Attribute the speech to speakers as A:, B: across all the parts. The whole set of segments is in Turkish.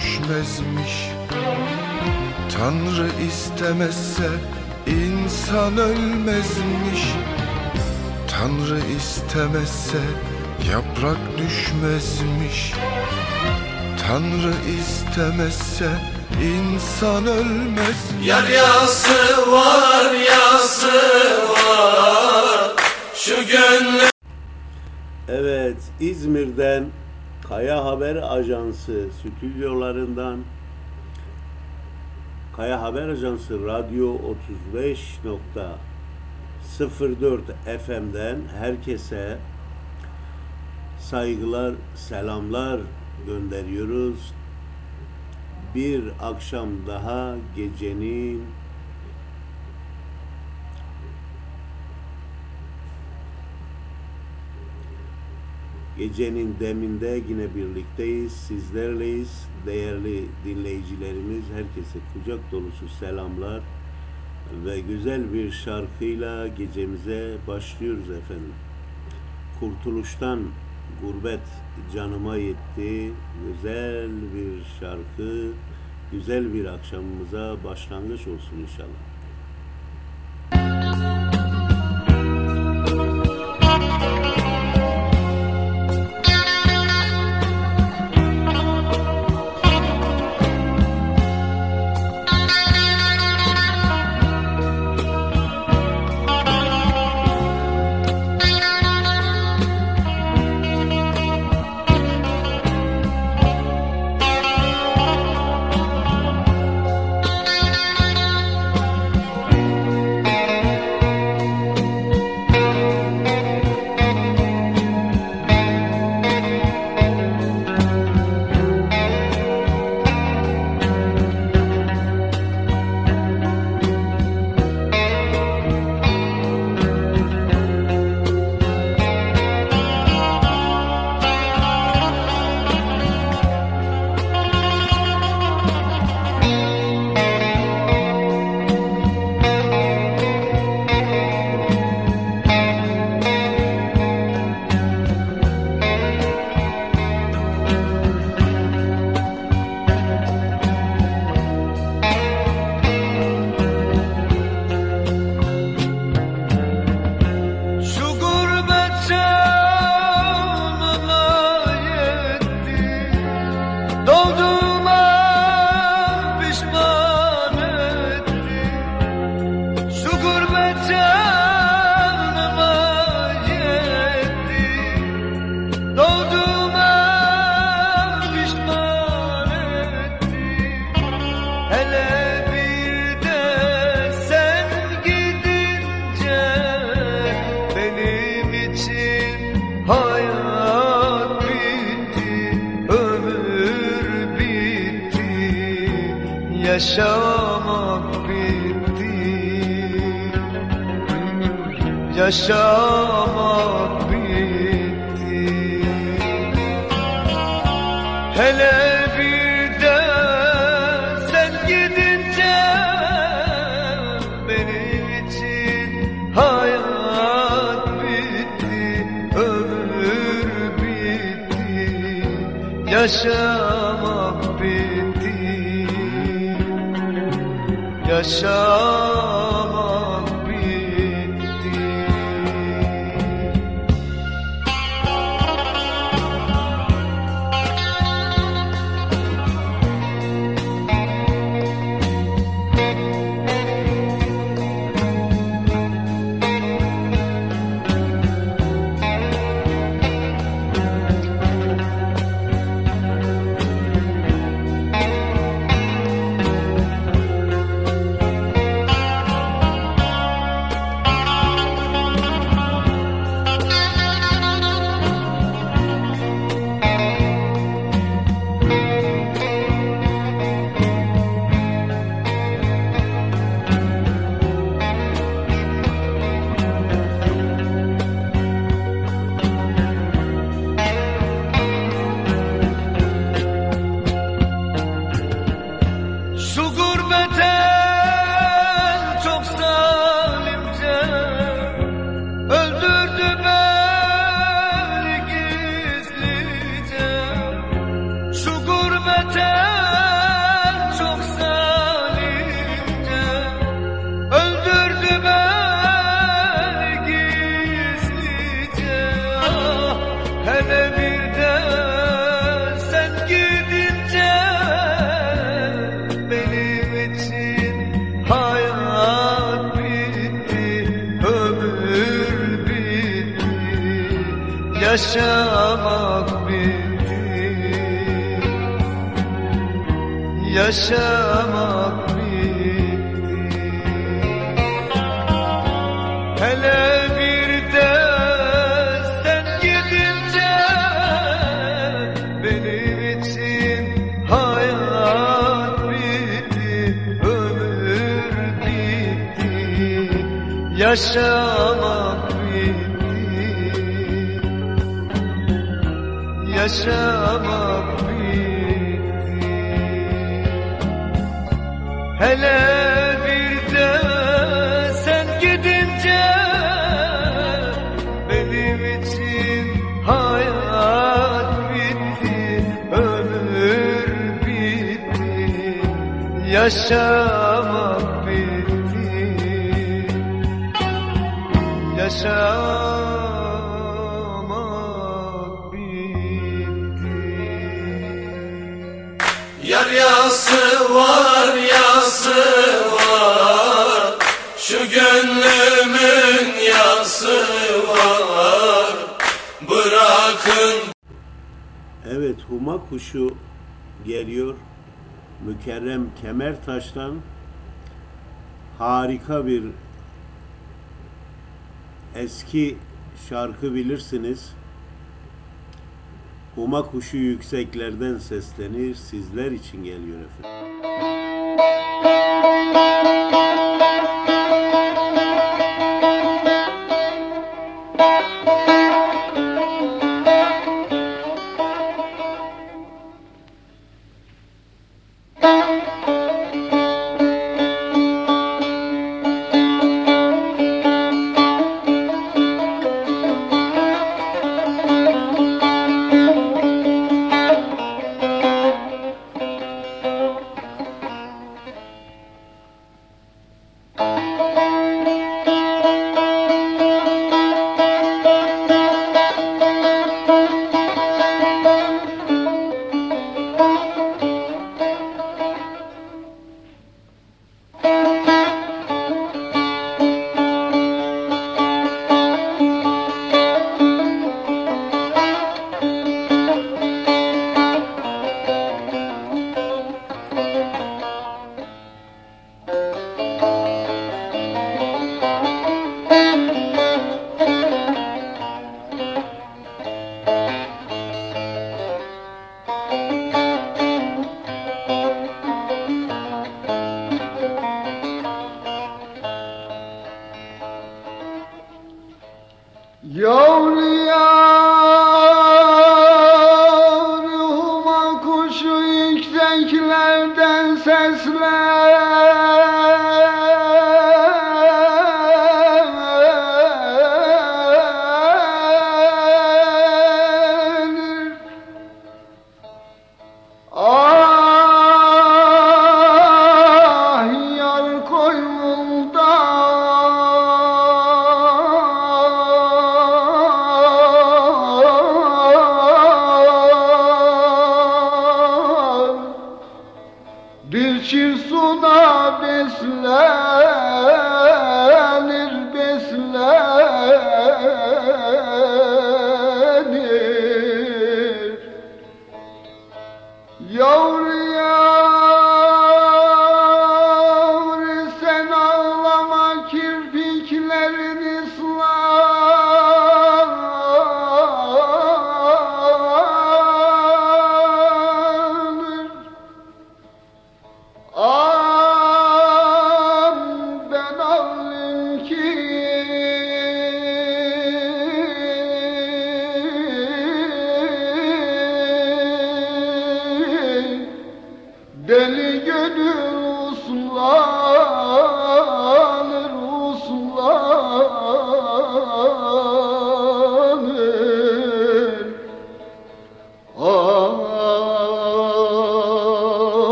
A: düşmezmiş. Tanrı istemezse insan ölmezmiş. Tanrı istemezse yaprak düşmezmiş. Tanrı istemezse insan ölmez.
B: Yar yası var yası var. Şu gönlüm
C: Evet, İzmir'den Kaya Haber Ajansı stüdyolarından Kaya Haber Ajansı Radyo 35.04 FM'den herkese saygılar, selamlar gönderiyoruz. Bir akşam daha gecenin Gecenin deminde yine birlikteyiz, sizlerleyiz. Değerli dinleyicilerimiz, herkese kucak dolusu selamlar ve güzel bir şarkıyla gecemize başlıyoruz efendim. Kurtuluştan gurbet canıma yetti. Güzel bir şarkı, güzel bir akşamımıza başlangıç olsun inşallah.
B: Yaşamak bitti Yaşamak bitti Hele bir de sen gidince Benim için hayat bitti Ömür bitti. Yaşamak
C: Hele bir de sen gidince Benim için hayat bitti Ömür bitti Yaşamak bitti. Yaşamak
B: Yar yası var gönlümün yası var Bırakın
D: Evet Huma kuşu geliyor. Mükerrem Kemertaş'tan harika bir eski şarkı bilirsiniz. Huma kuşu yükseklerden seslenir, sizler için geliyor efendim.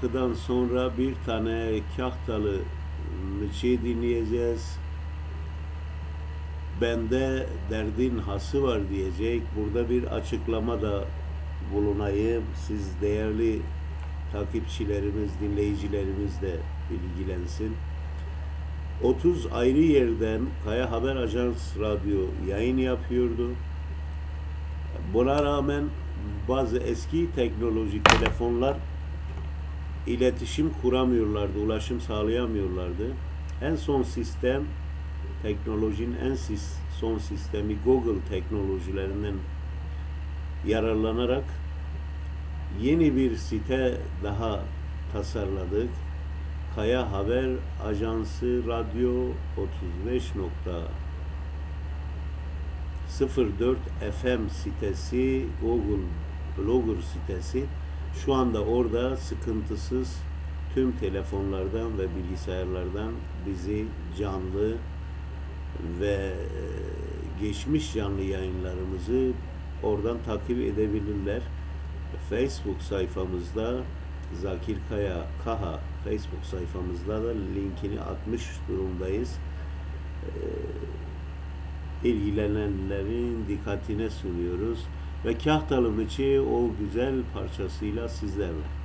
E: Şarkıdan sonra bir tane kahtalı mıçı dinleyeceğiz. Bende derdin hası var diyecek. Burada bir açıklama da bulunayım. Siz değerli takipçilerimiz, dinleyicilerimiz de bilgilensin. 30 ayrı yerden Kaya Haber Ajans Radyo yayın yapıyordu. Buna rağmen bazı eski teknolojik telefonlar iletişim kuramıyorlardı, ulaşım sağlayamıyorlardı. En son sistem, teknolojinin en son sistemi Google teknolojilerinden yararlanarak yeni bir site daha tasarladık. Kaya Haber Ajansı Radyo 35.04 FM sitesi Google Blogger sitesi şu anda orada sıkıntısız tüm telefonlardan ve bilgisayarlardan bizi canlı ve e, geçmiş canlı yayınlarımızı oradan takip edebilirler. Facebook sayfamızda Zakir Kaya Kaha Facebook sayfamızda da linkini atmış durumdayız. Ee, ilgilenenlerin dikkatine sunuyoruz ve Kahtalı Mıçı o güzel parçasıyla sizlerle.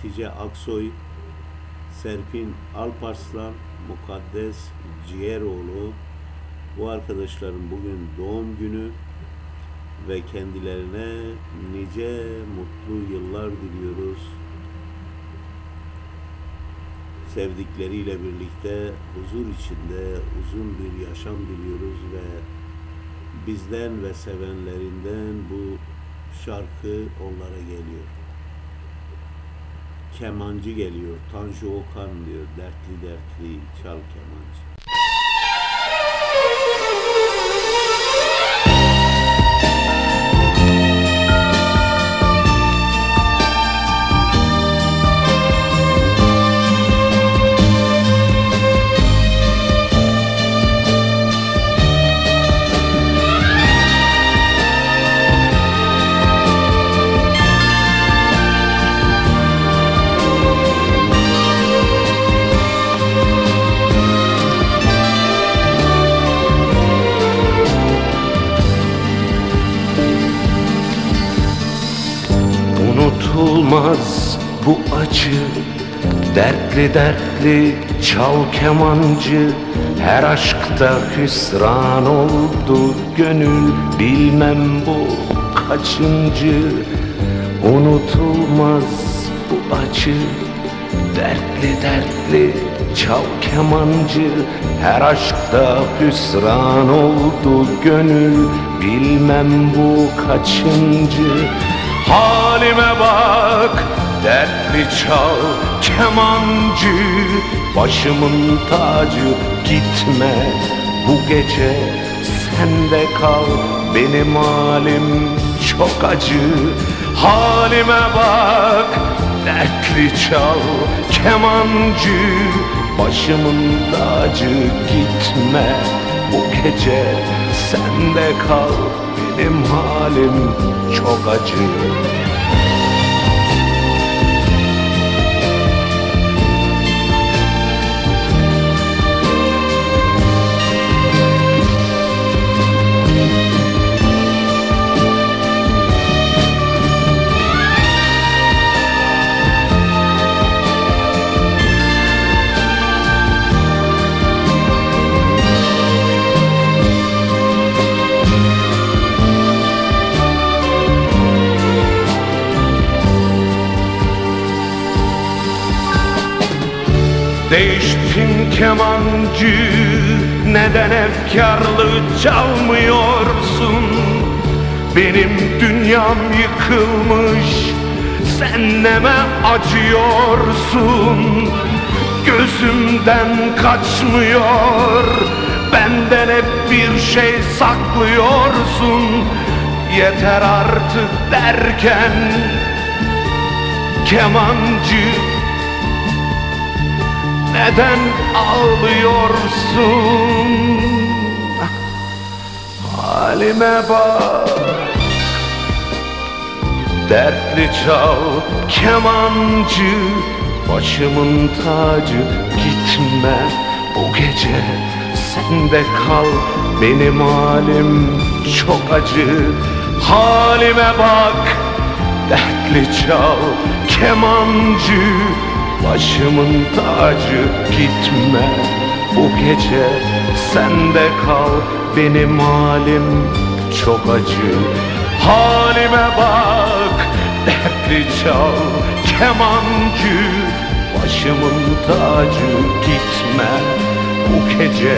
E: Hatice Aksoy, Serpin Alparslan, Mukaddes Ciğeroğlu. Bu arkadaşların bugün doğum günü ve kendilerine nice mutlu yıllar diliyoruz. Sevdikleriyle birlikte huzur içinde uzun bir yaşam diliyoruz ve bizden ve sevenlerinden bu şarkı onlara geliyor kemancı geliyor. Tanju Okan diyor. Dertli dertli çal
B: keman. açı Dertli dertli çal kemancı. Her aşkta hüsran oldu gönül Bilmem bu kaçıncı. Unutulmaz bu acı Dertli dertli çal kemancı. Her aşkta hüsran oldu gönül Bilmem bu kaçıncı. Halime bak dertli çal kemancı Başımın tacı gitme. Bu gece Sende kal benim halim çok acı. Halime bak dertli çal kemancı Başımın tacı gitme. Bu gece Sende kal benim halim çok acı kemancı Neden efkarlı çalmıyorsun? Benim dünyam yıkılmış Sen neme acıyorsun? Gözümden kaçmıyor Benden hep bir şey saklıyorsun. Yeter artık derken Kemancı neden ağlıyorsun? Halime bak. Dertli çal kemancı Başımın tacı gitme. Bu gece Sende kal benim halim çok acı. Halime bak. Dertli çal kemancı Başımın tacı gitme. Bu gece Sende kal. Benim halim çok acı. Halime bak. Dertli çal. Kemancı Başımın tacı gitme. Bu gece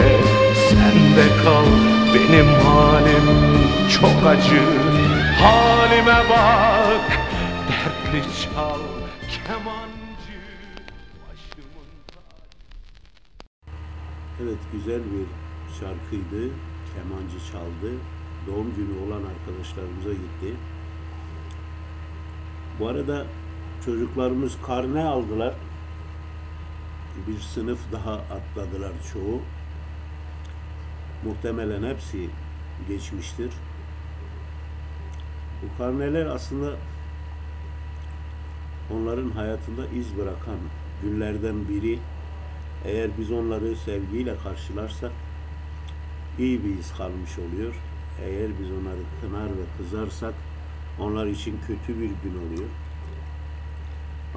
B: Sende kal. Benim halim çok acı. Halime bak. Dertli çal
E: güzel bir şarkıydı. Kemancı çaldı. Doğum günü olan arkadaşlarımıza gitti. Bu arada çocuklarımız karne aldılar. Bir sınıf daha atladılar çoğu. Muhtemelen hepsi geçmiştir. Bu karneler aslında onların hayatında iz bırakan günlerden biri. Eğer biz onları sevgiyle karşılarsak iyi bir iz kalmış oluyor. Eğer biz onları kınar ve kızarsak onlar için kötü bir gün oluyor.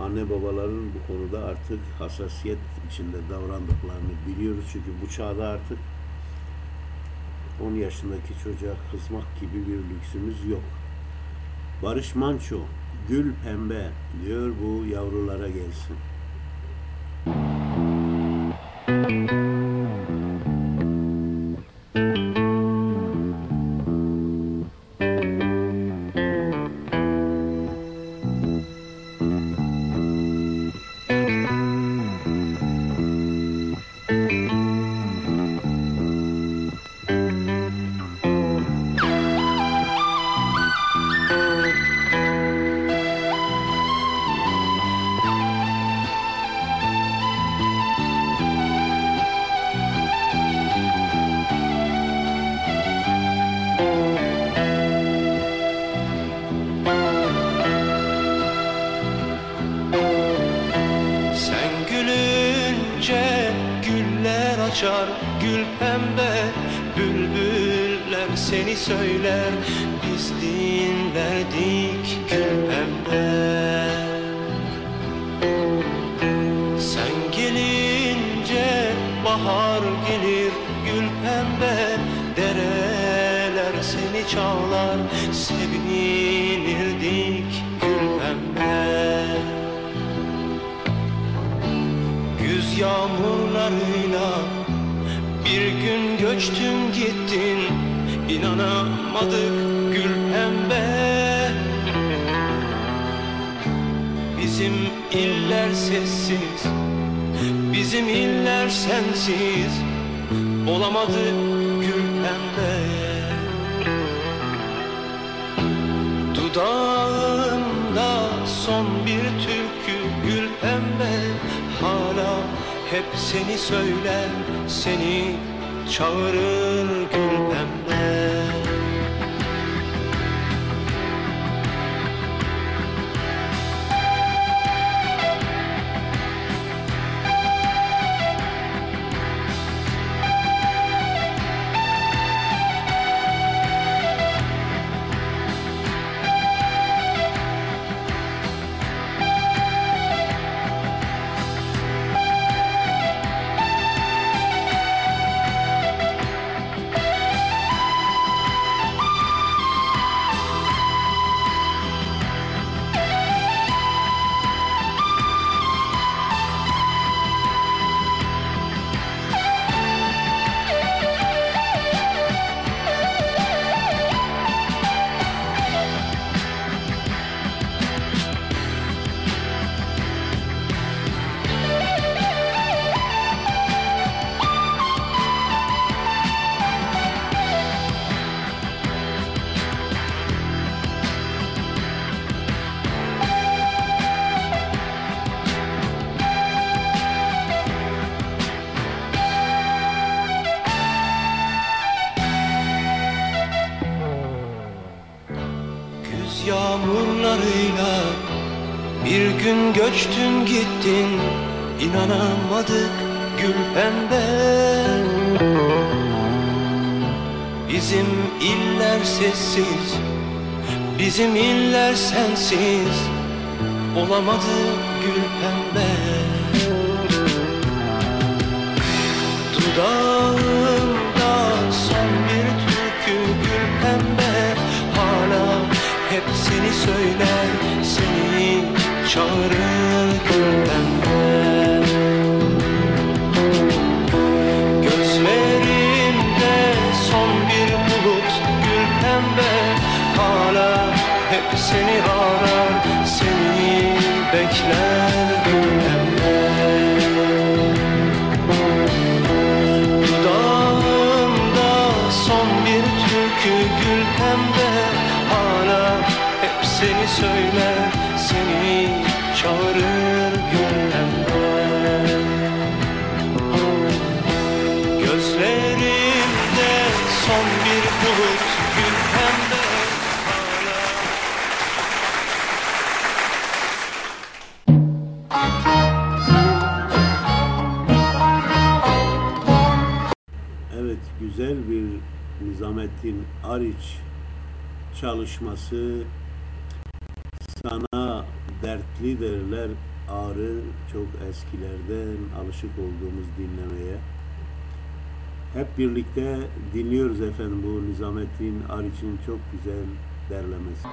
E: Anne babaların bu konuda artık hassasiyet içinde davrandıklarını biliyoruz. Çünkü bu çağda artık 10 yaşındaki çocuğa kızmak gibi bir lüksümüz yok. Barış Manço, gül pembe diyor bu yavrulara gelsin.
F: thank you göçtün gittin inanamadık gül pembe. Bizim iller sessiz Bizim iller sensiz. Olamadı gül pembe. Dudağımda son bir türkü gül pembe. Hala hep seni söyler gül pembe Gözlerimde son bir bulut gül pembe. Hala hep seni arar Seni bekler Dudağımda son bir türkü gül pembe. Hala hep seni söyler
E: Nizamettin Ariç çalışması sana dertli derler ağrı çok eskilerden alışık olduğumuz dinlemeye. Hep birlikte dinliyoruz efendim bu Nizamettin Ariç'in çok güzel derlemesi.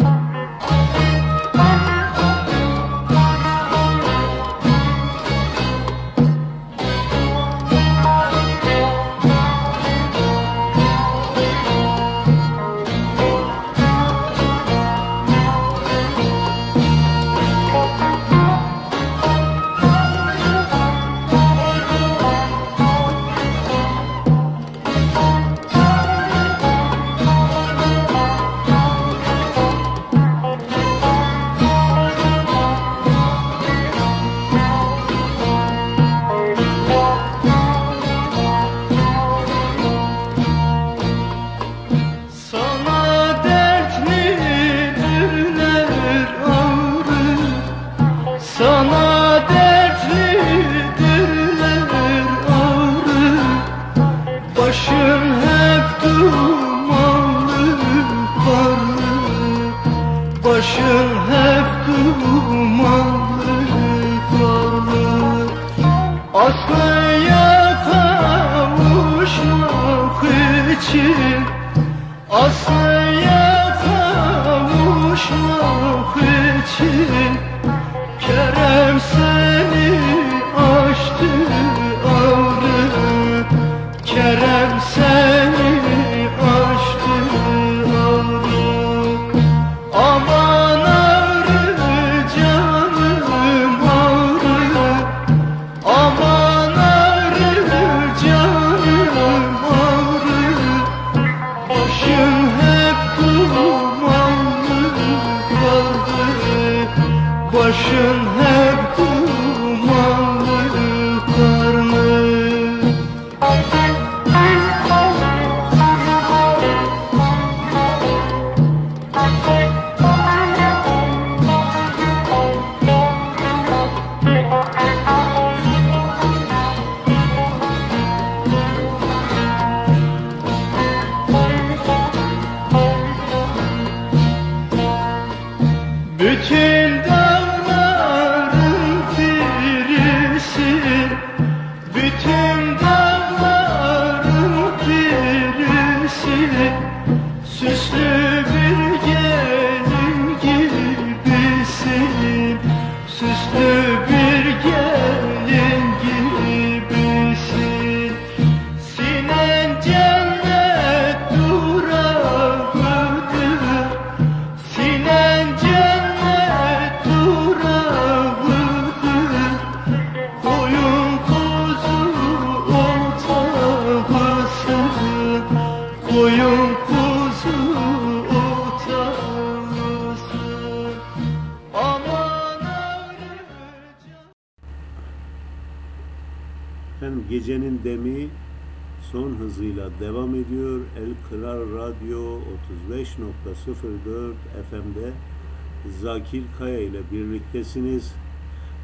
G: Zakir Kaya ile birliktesiniz.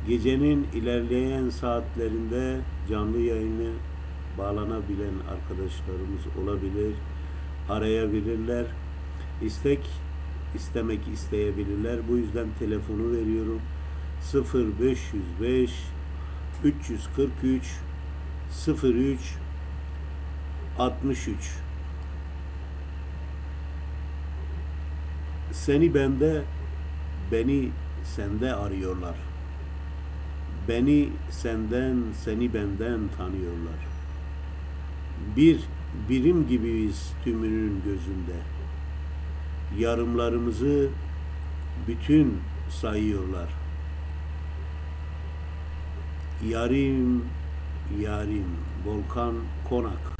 G: Gecenin ilerleyen saatlerinde canlı yayını bağlanabilen arkadaşlarımız olabilir, arayabilirler. İstek istemek isteyebilirler. Bu yüzden telefonu veriyorum. 0505 343 03 63 Seni bende Beni sende arıyorlar. Beni senden, seni benden tanıyorlar. Bir birim gibiyiz tümünün gözünde. Yarımlarımızı bütün sayıyorlar. Yarim, yarim, Volkan Konak.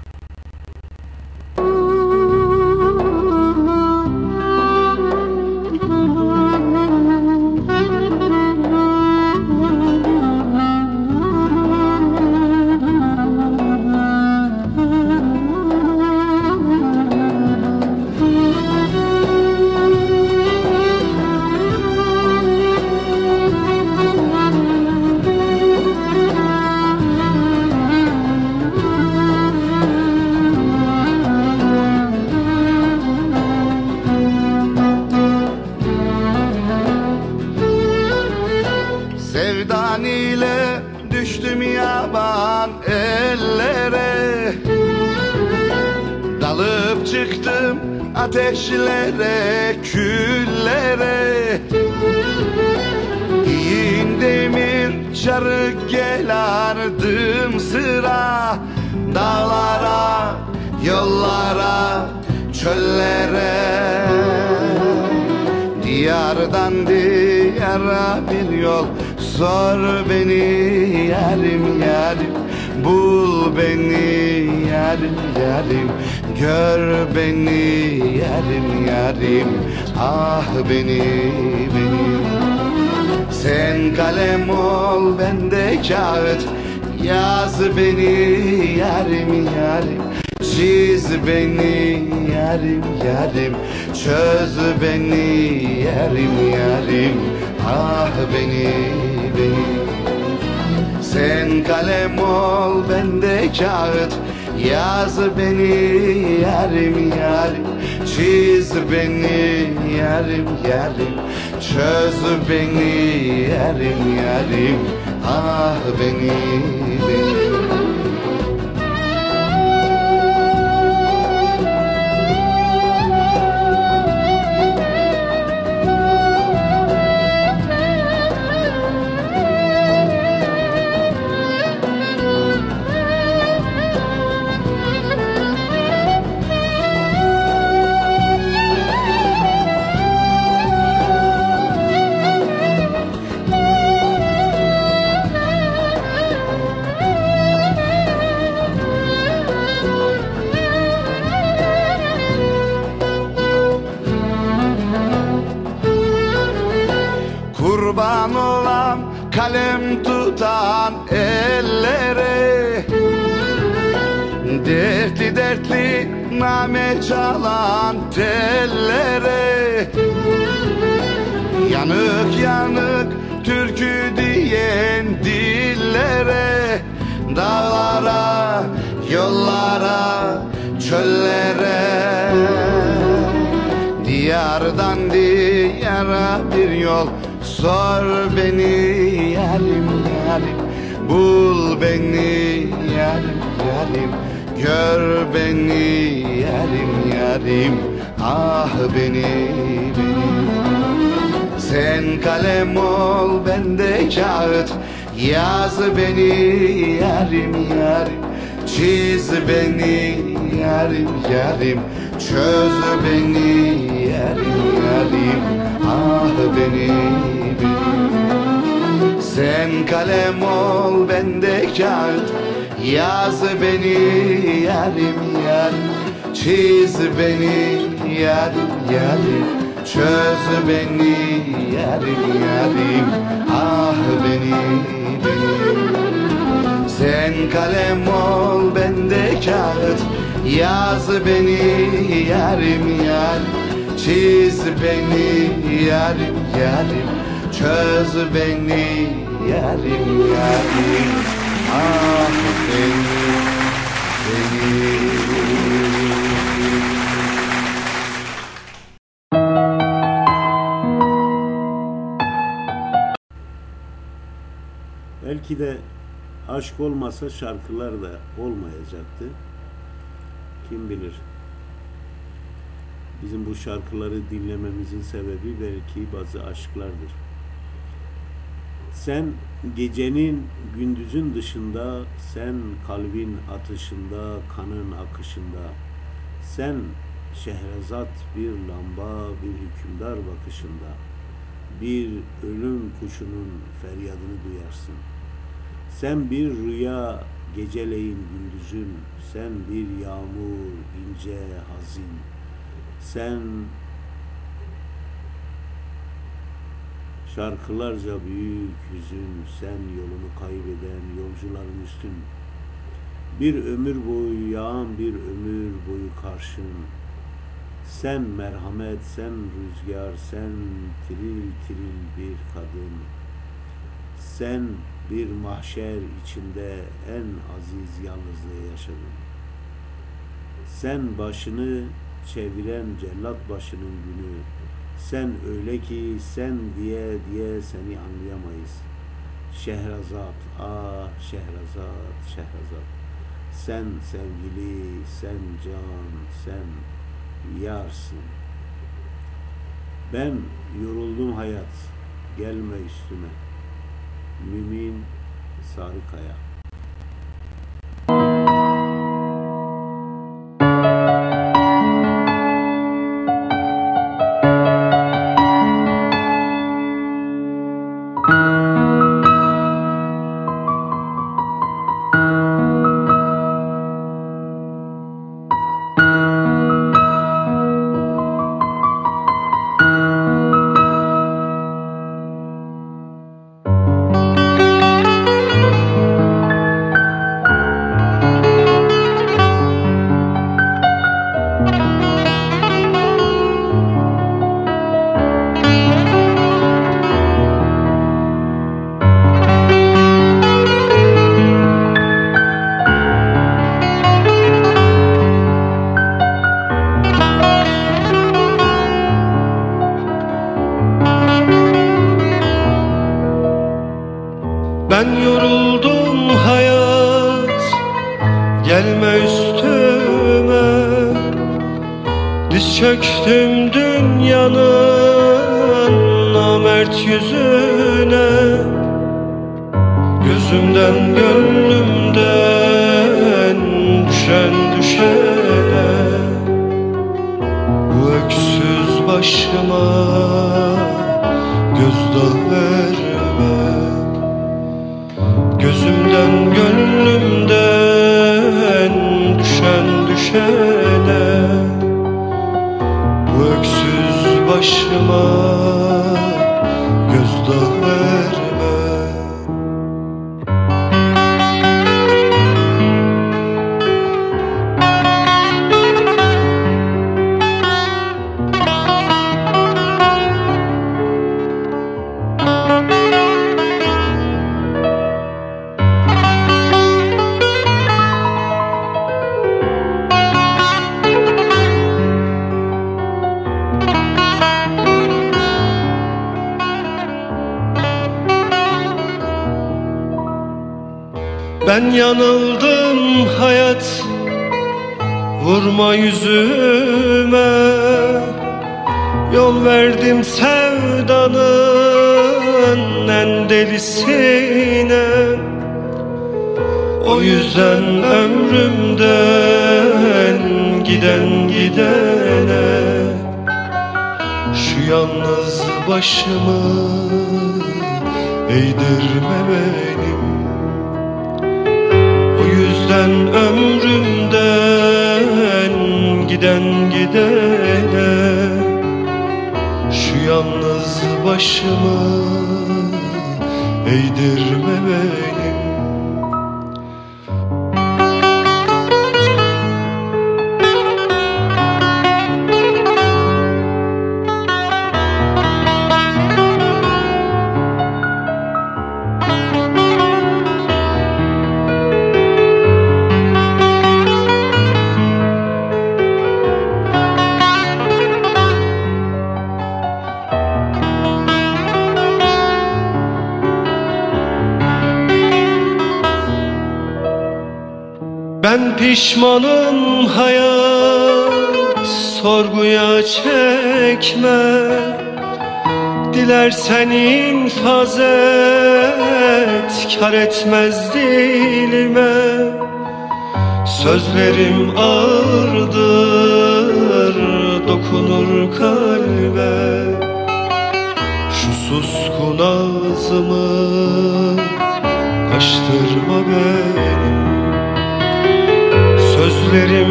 H: beni yarim yarim. Çiz beni yarim yarim. Çöz beni yarim yarim. Ah beni.
G: Sor beni yarim yarim Bul beni yarim yarim Gör beni yarim yarim Ah beni beni. Sen kalem ol ben de kağıt Yaz beni yarim yarim Çiz beni yarim yarim Çöz beni yarim yarim Ah beni Sen kalem ol ben de kağıt. Yaz beni yarim yarim Çiz beni yarim yarim. Çöz beni yarim yarim. Ah beni beni. Sen kalem ol ben de kağıt. Yaz beni yarim yarim Çiz beni yarim yarim. Çöz beni yarim yarim Ah beni
E: Belki de aşk olmasa şarkılar da olmayacaktı. Kim bilir. Bizim bu şarkıları dinlememizin sebebi belki bazı aşklardır. Sen gecenin gündüzün dışında, sen kalbin atışında, kanın akışında, sen şehrazat bir lamba, bir hükümdar bakışında, bir ölüm kuşunun feryadını duyarsın. Sen bir rüya geceleyin gündüzün, sen bir yağmur ince hazin, sen şarkılarca büyük hüzün, sen yolunu kaybeden yolcuların üstün. Bir ömür boyu yağan bir ömür boyu karşın, sen merhamet, sen rüzgar, sen tiril tiril bir kadın. Sen bir mahşer içinde en aziz yalnızlığı yaşadın. Sen başını çeviren cellat başının günü. Sen öyle ki sen diye diye seni anlayamayız. Şehrazat, ah Şehrazat, Şehrazat. Sen sevgili, sen can, sen yarsın. Ben yoruldum hayat, gelme üstüme. Mümin Sarıkaya.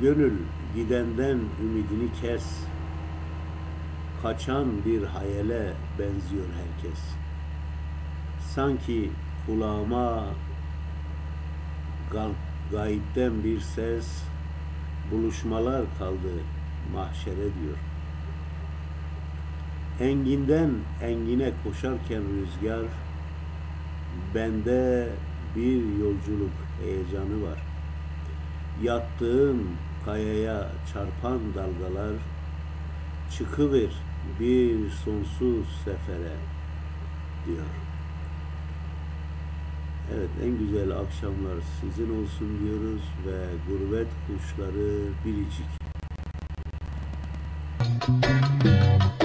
E: Gönül gidenden ümidini kes. Kaçan bir hayale benziyor herkes. Sanki kulağıma gayipten bir ses buluşmalar kaldı mahşere diyor. Enginden engine koşarken rüzgar bende bir yolculuk heyecanı var. Yattığım kayaya çarpan dalgalar çıkıver bir sonsuz sefere diyor. Evet en güzel akşamlar sizin olsun diyoruz ve gurbet kuşları biricik.
I: Thank you.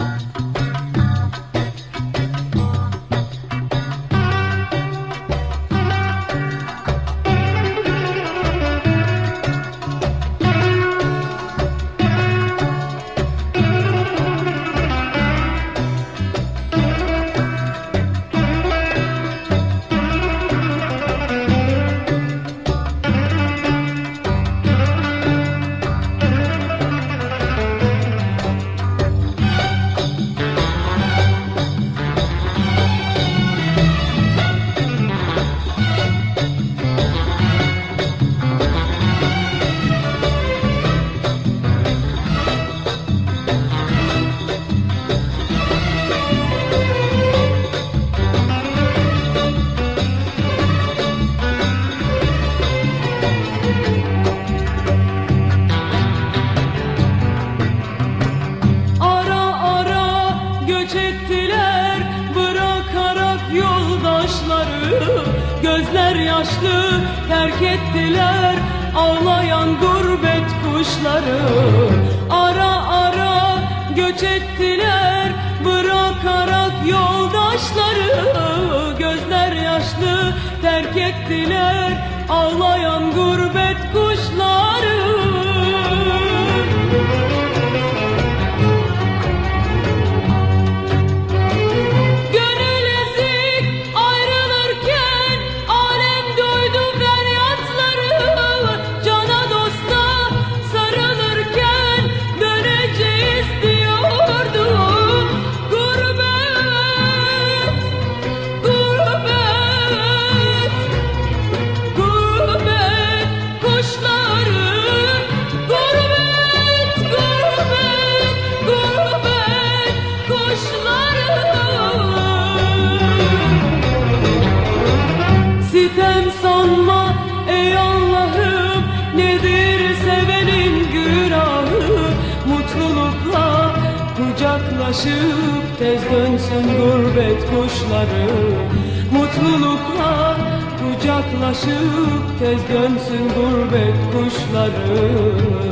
I: taşları Ara ara göç et gurbet kuşları Mutlulukla kucaklaşıp Tez dönsün gurbet kuşları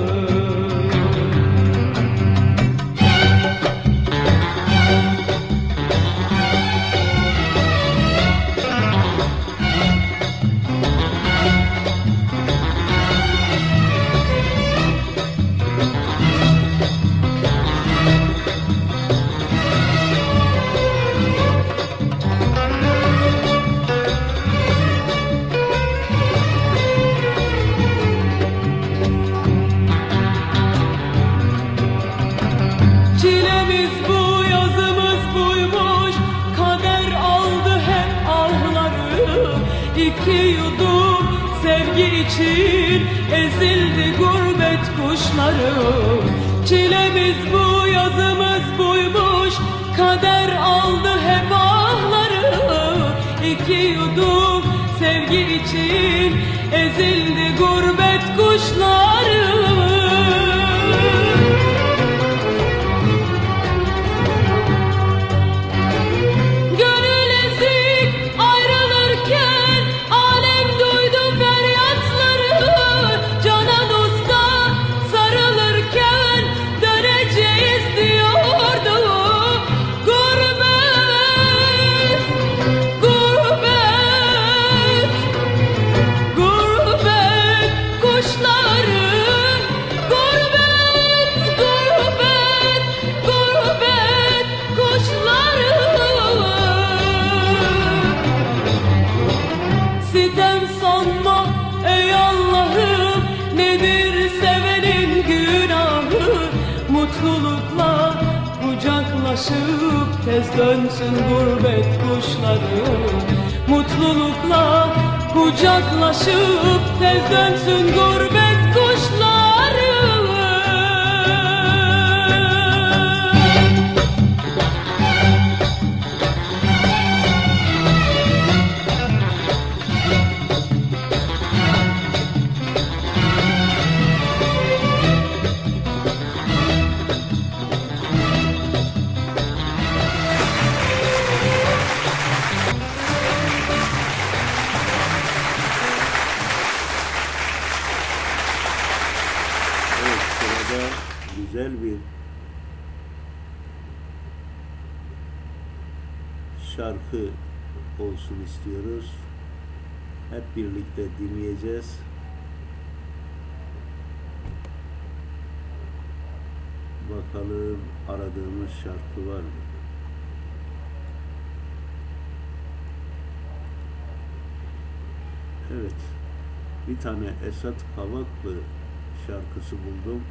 E: şarkı olsun istiyoruz. Hep birlikte dinleyeceğiz. Bakalım aradığımız şarkı var mı? Evet. Bir tane Esat Kavaklı şarkısı buldum.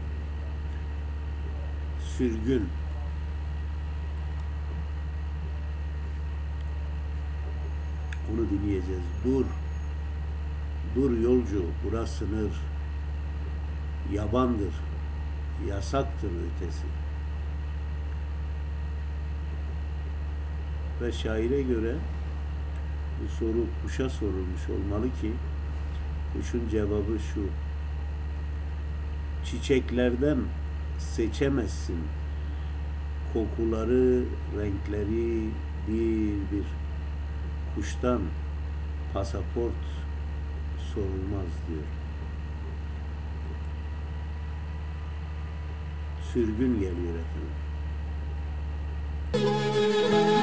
E: Sürgün. Onu dinleyeceğiz. Dur. Dur yolcu, burası sınır. Yabandır. Yasaktır ötesi. Ve şaire göre bu soru kuşa sorulmuş olmalı ki kuşun cevabı şu. Çiçeklerden seçemezsin kokuları, renkleri bir bir. Kuştan pasaport sorulmaz diyor. Sürgün geliyor efendim.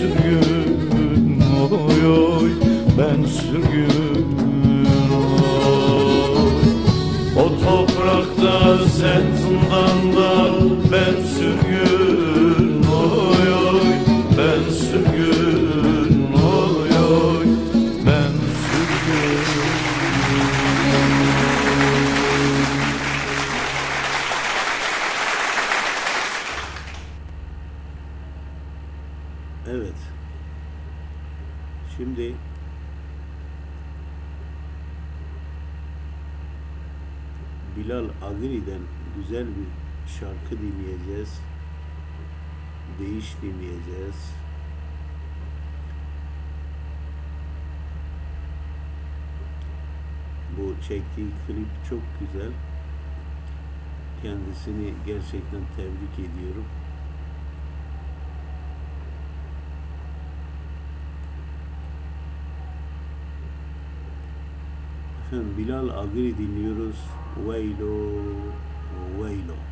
B: sürgün oy oy ben sürgün oy O toprakta sen zindanda ben
J: Arka dinleyeceğiz. Değiş dinleyeceğiz. Bu çektiği klip çok güzel. Kendisini gerçekten tebrik ediyorum. Efendim Bilal Agri dinliyoruz. Veylo, Veylo.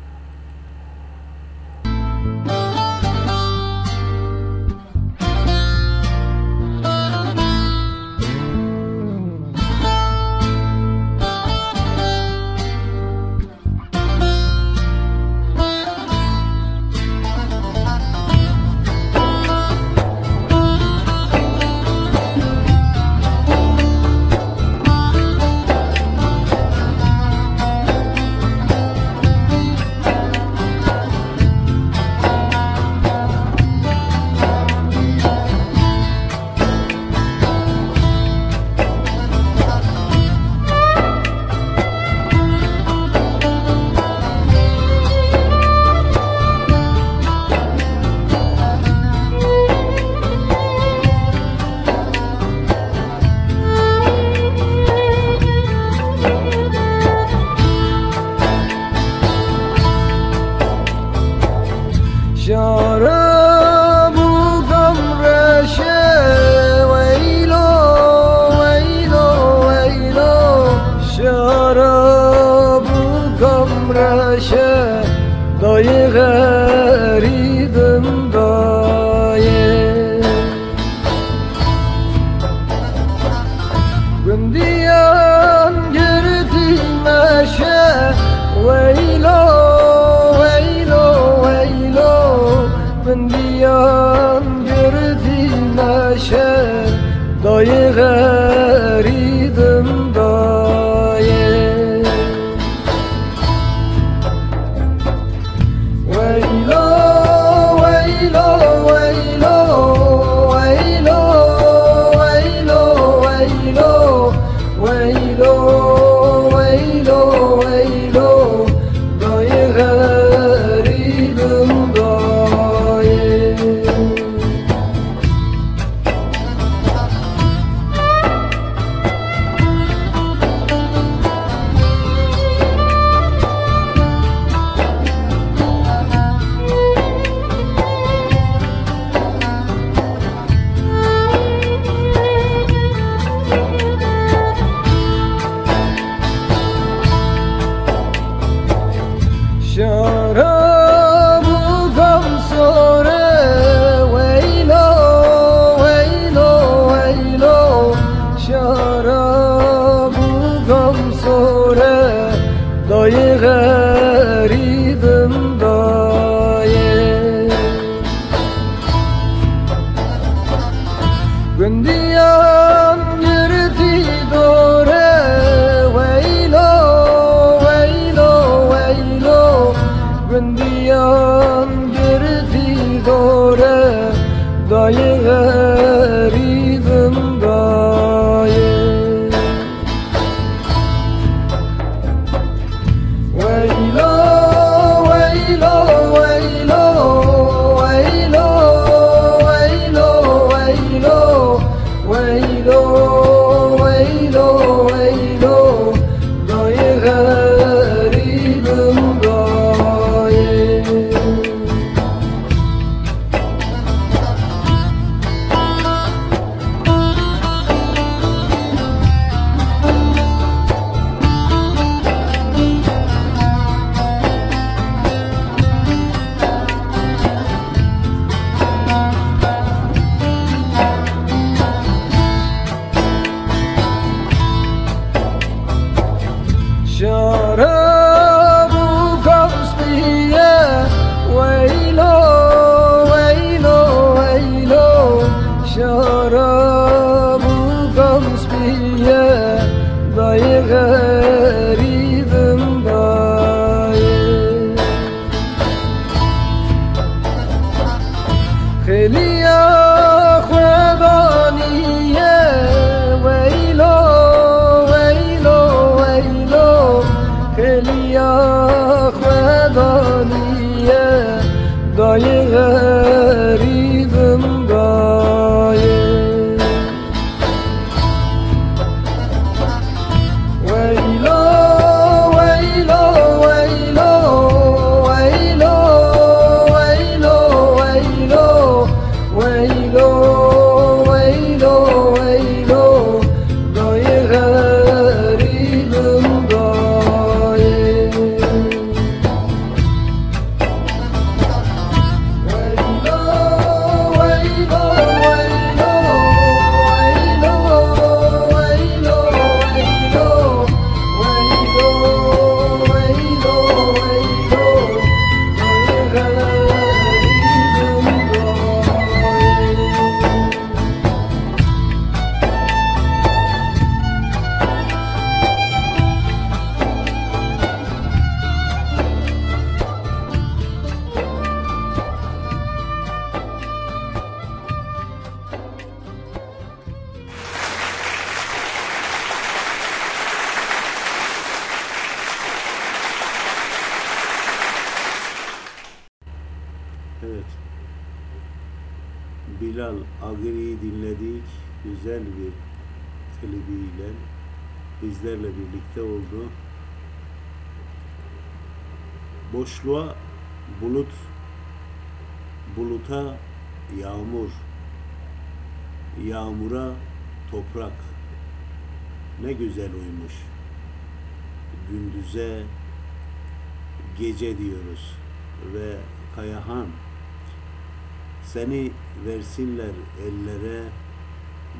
E: Seni versinler ellere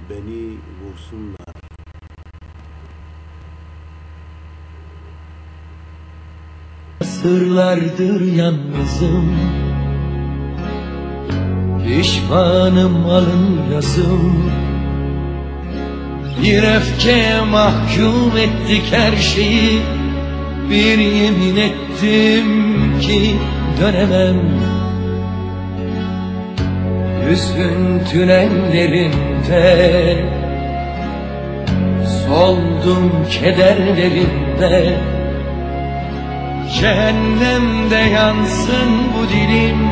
E: beni vursunlar.
C: Sırlardır yalnızım. Pişmanım alın yazım. Bir öfkeye mahkum ettik her şeyi. Bir yemin ettim ki dönemem Hüzün tünellerinde Soldum kederlerinde Cehennemde yansın bu dilim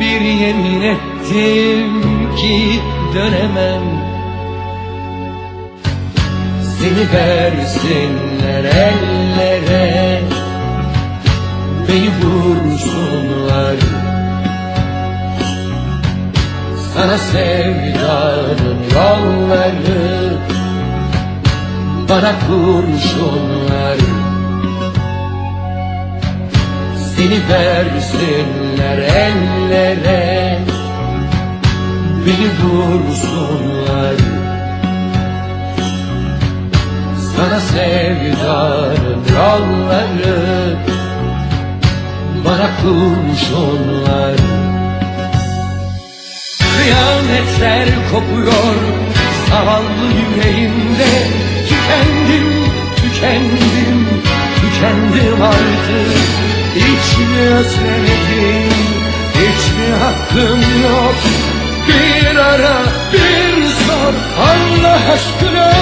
C: Bir yemin ettim ki dönemem Seni versinler ellere Beni vursunlar Sana sevdanın yolları. Bana kurşunlar seni versinler ellere. Beni vursunlar. Sana sevdanın yolları. Bana kurşunlar Kıyametler kopuyor. Zavallı yüreğimde Tükendim, tükendim, tükendim artık. Hiç mi özlemedim? Hiç mi hakkım yok? Bir ara bir sor Allah aşkına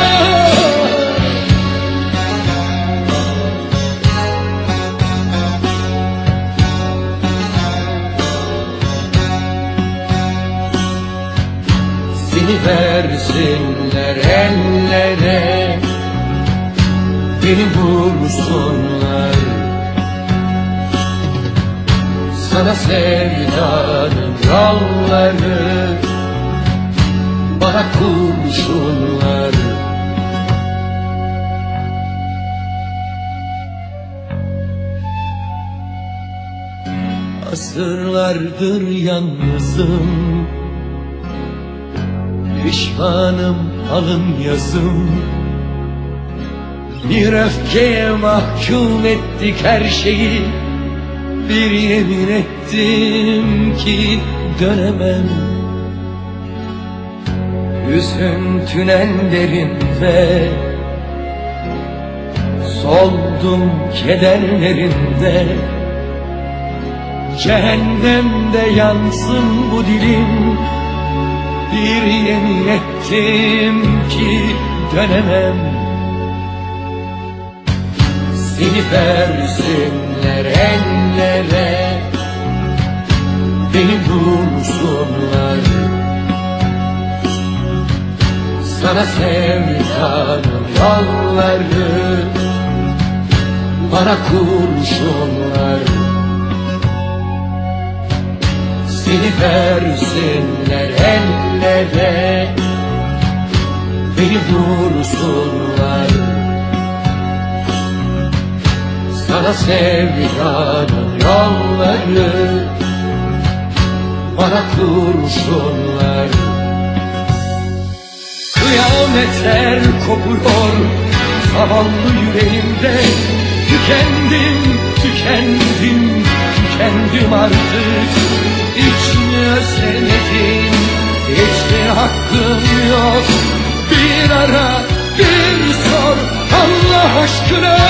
C: Seni versinler ellere. Beni vursunlar. Sana sevdanın yolları Bana kurşunlar. Asırlardır yalnızım Pişmanım alın yazım. Bir öfkeye mahkum ettik her şeyi. Bir yemin ettim ki dönemem. Hüzün tünellerinde Soldum kederlerinde. Cehennemde yansın bu dilim Bir yemin ettim ki dönemem. Seni versinler ellere Beni vursunlar Sana sevdanın yolları Bana kurşunlar Seni versinler ellere. Beni vursunlar. Sana sevdanın yolları Bana kurşunlar Kıyametler kopuyor Zavallı yüreğimde. Tükendim, tükendim, tükendim artık Hiç mi özlemedin, hiç mi hakkım yok? Bir ara, bir sor Allah aşkına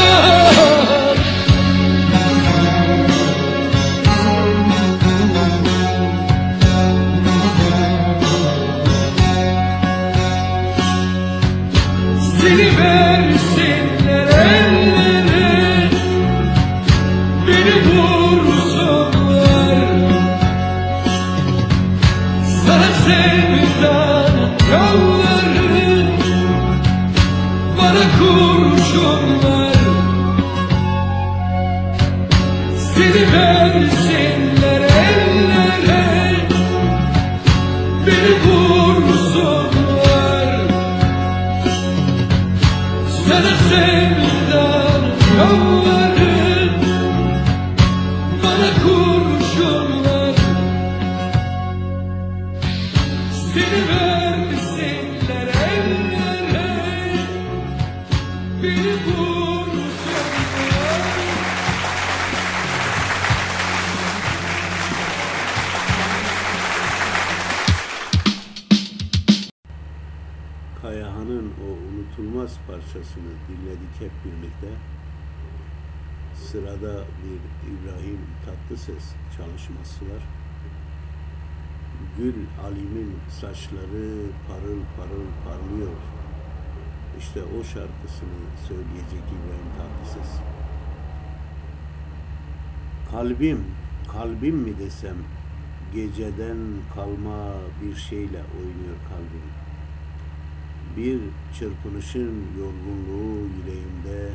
K: çırpınışın yorgunluğu yüreğimde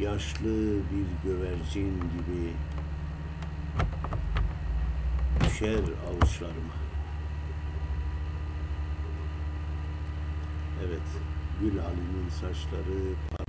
K: yaşlı bir gövercin gibi düşer avuçlarıma. Evet, Gül Ali'nin saçları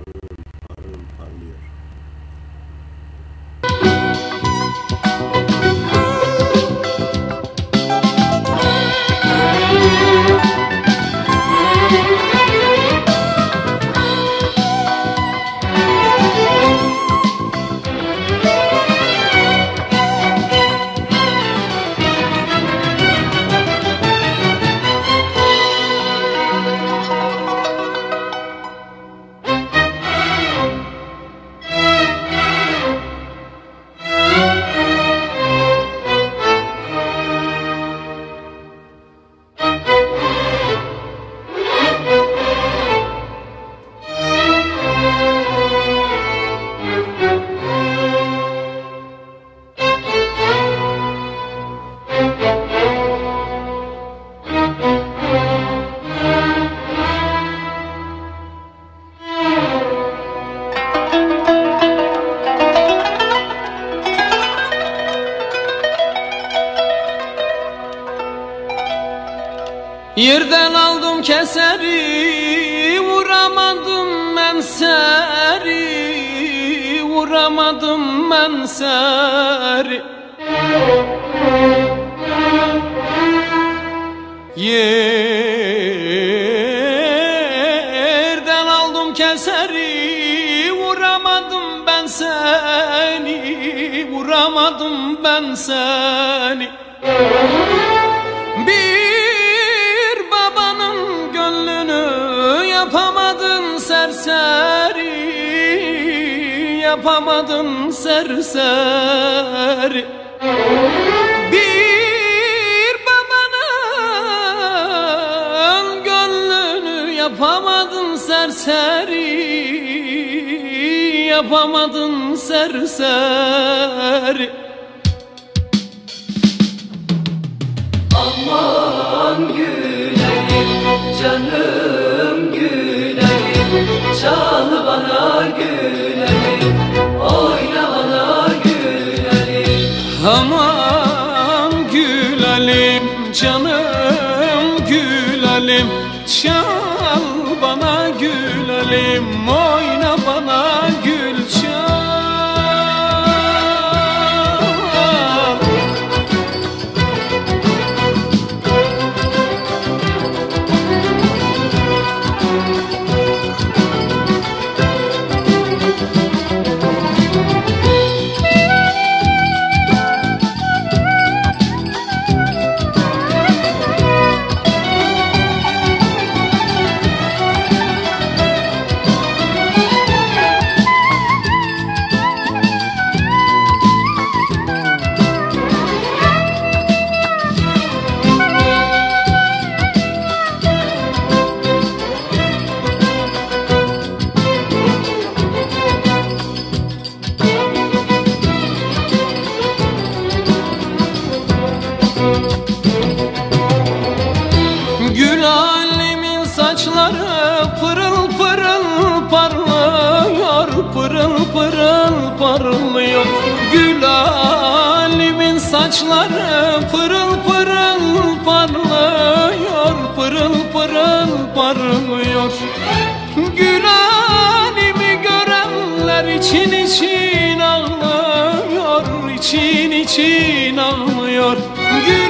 K: için için ağlıyor için için ağlıyor.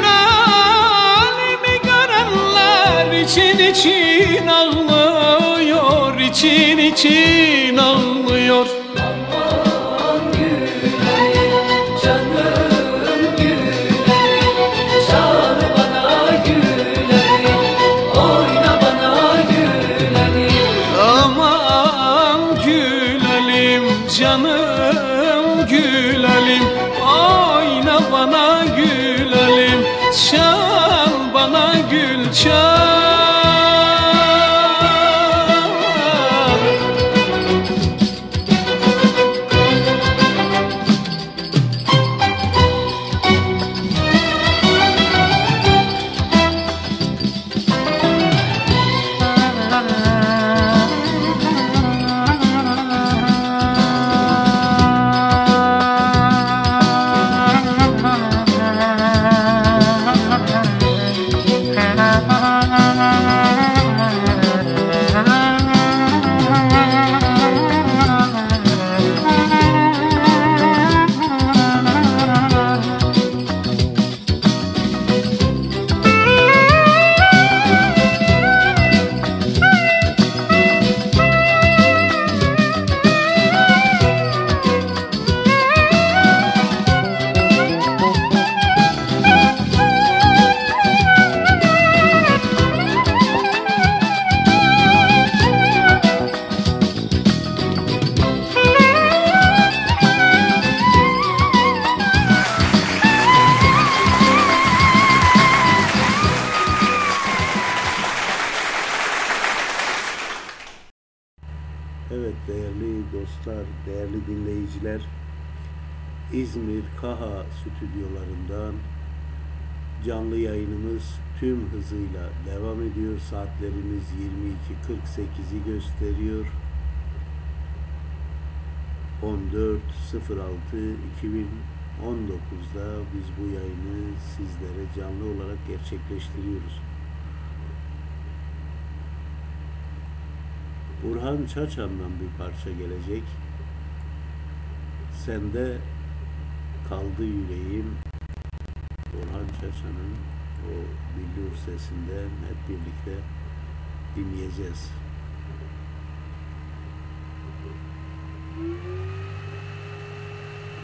K: Halimi görenler için için ağlıyor için için ağlıyor
E: Sende kaldı yüreğim. Orhan Çaçan'ın o billur sesinden hep birlikte dinleyeceğiz.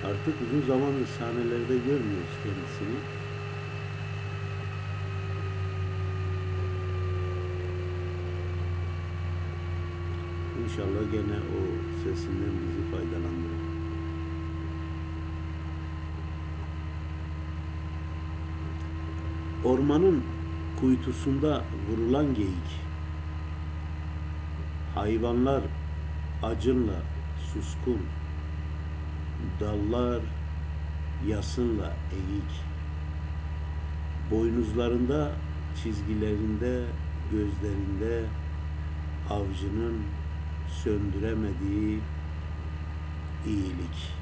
E: Artık uzun zamandır sahnelerde görmüyoruz kendisini. İnşallah gene o sesinden bizi faydalandırır. Ormanın kuytusunda vurulan geyik. Hayvanlar acınla suskun. Dallar yasınla eğik. Boynuzlarında, çizgilerinde, gözlerinde avcının söndüremediği iyilik.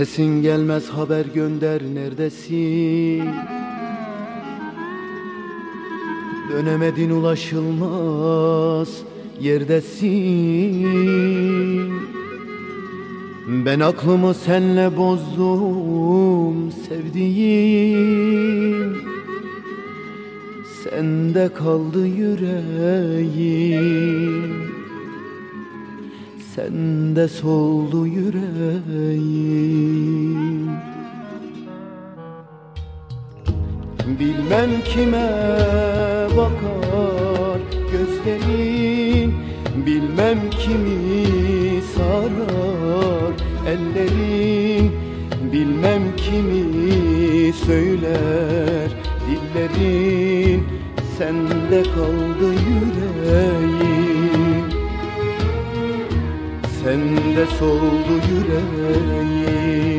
L: Sesin gelmez haber gönder neredesin? Dönemedin ulaşılmaz yerdesin. Ben aklımı senle bozdum sevdiğim. Sende kaldı yüreğim Sende soldu yüreğim.
M: Bilmem kime bakar gözlerin. Bilmem kimi sarar ellerin. Bilmem kimi söyler dillerin. Sende kaldı yüreğim Sende soldu yüreğim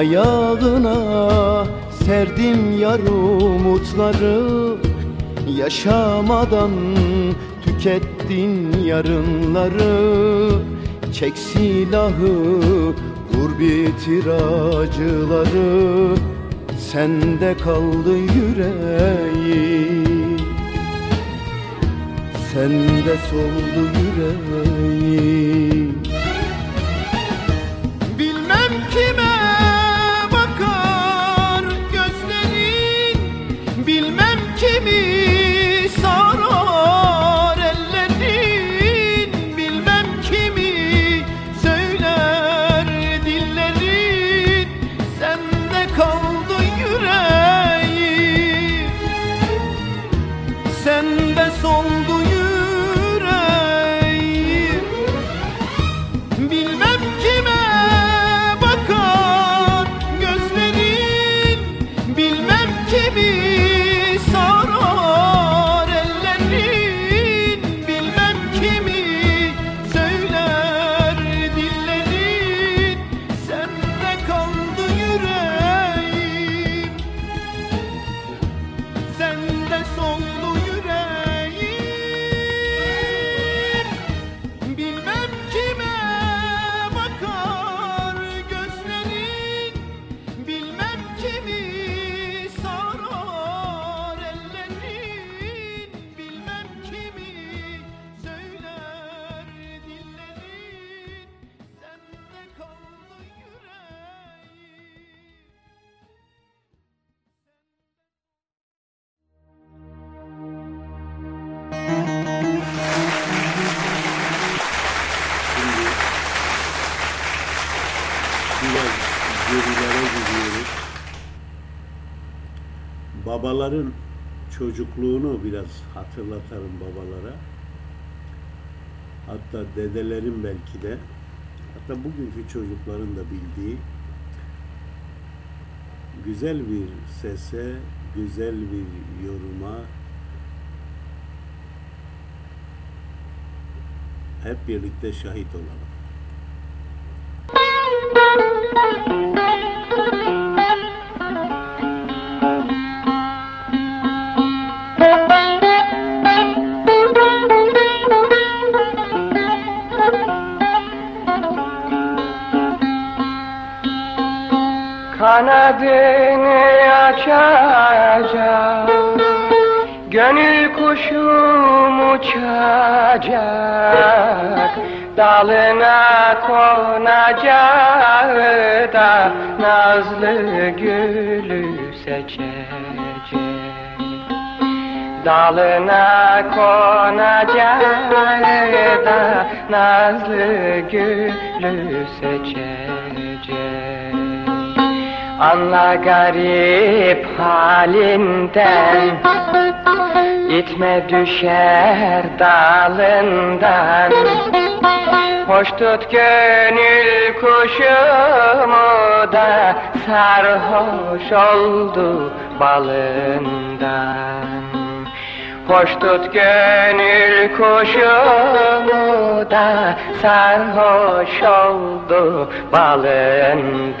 M: Ayağına serdim yar umutları. Yaşamadan tükettin yarınları. Çek silahı vur bitir acıları Sende kaldı yüreğim. Sende soldu yüreğim
E: çocukluğunu biraz hatırlatalım babalara. Hatta dedelerin belki de hatta bugünkü çocukların da bildiği güzel bir sese, güzel bir yoruma hep birlikte şahit olalım.
N: Kanadını açacak Gönül kuşum uçacak. Dalına konacak da Nazlı gülü seçecek. Dalına konacak da nazlı gülü seçecek Anla garip halinden. İtme düşer dalından. Hoş tut gönül kuşumu da Sarhoş oldu balından. Hoş tut gönül kuşumu da Sarhoş oldu balından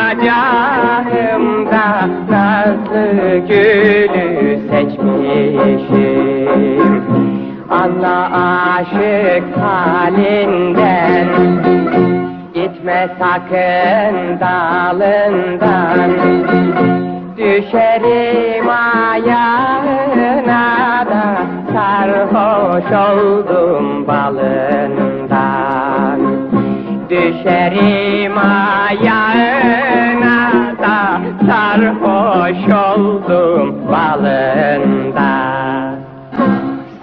N: gülü seçmişim. Anla aşık halinden Gitme sakın dalından. Düşerim ayağına da Sarhoş oldum balından. Düşerim ayağına da Sarhoş oldum balından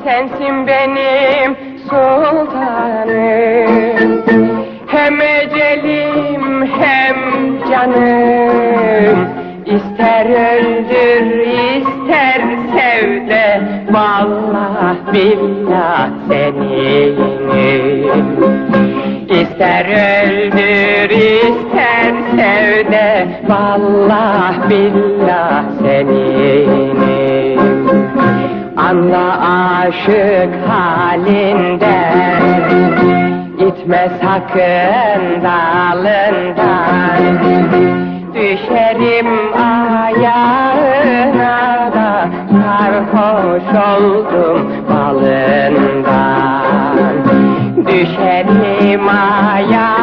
N: Sensin benim sultanım. Hem ecelim hem canım. İster öldür ister sev de Vallah billah seninim İster öldür Vallah billah seninim. Anla aşık halinden İtme sakın dalından. Düşerim ayağına da Sarhoş oldum balından. Düşerim ayağına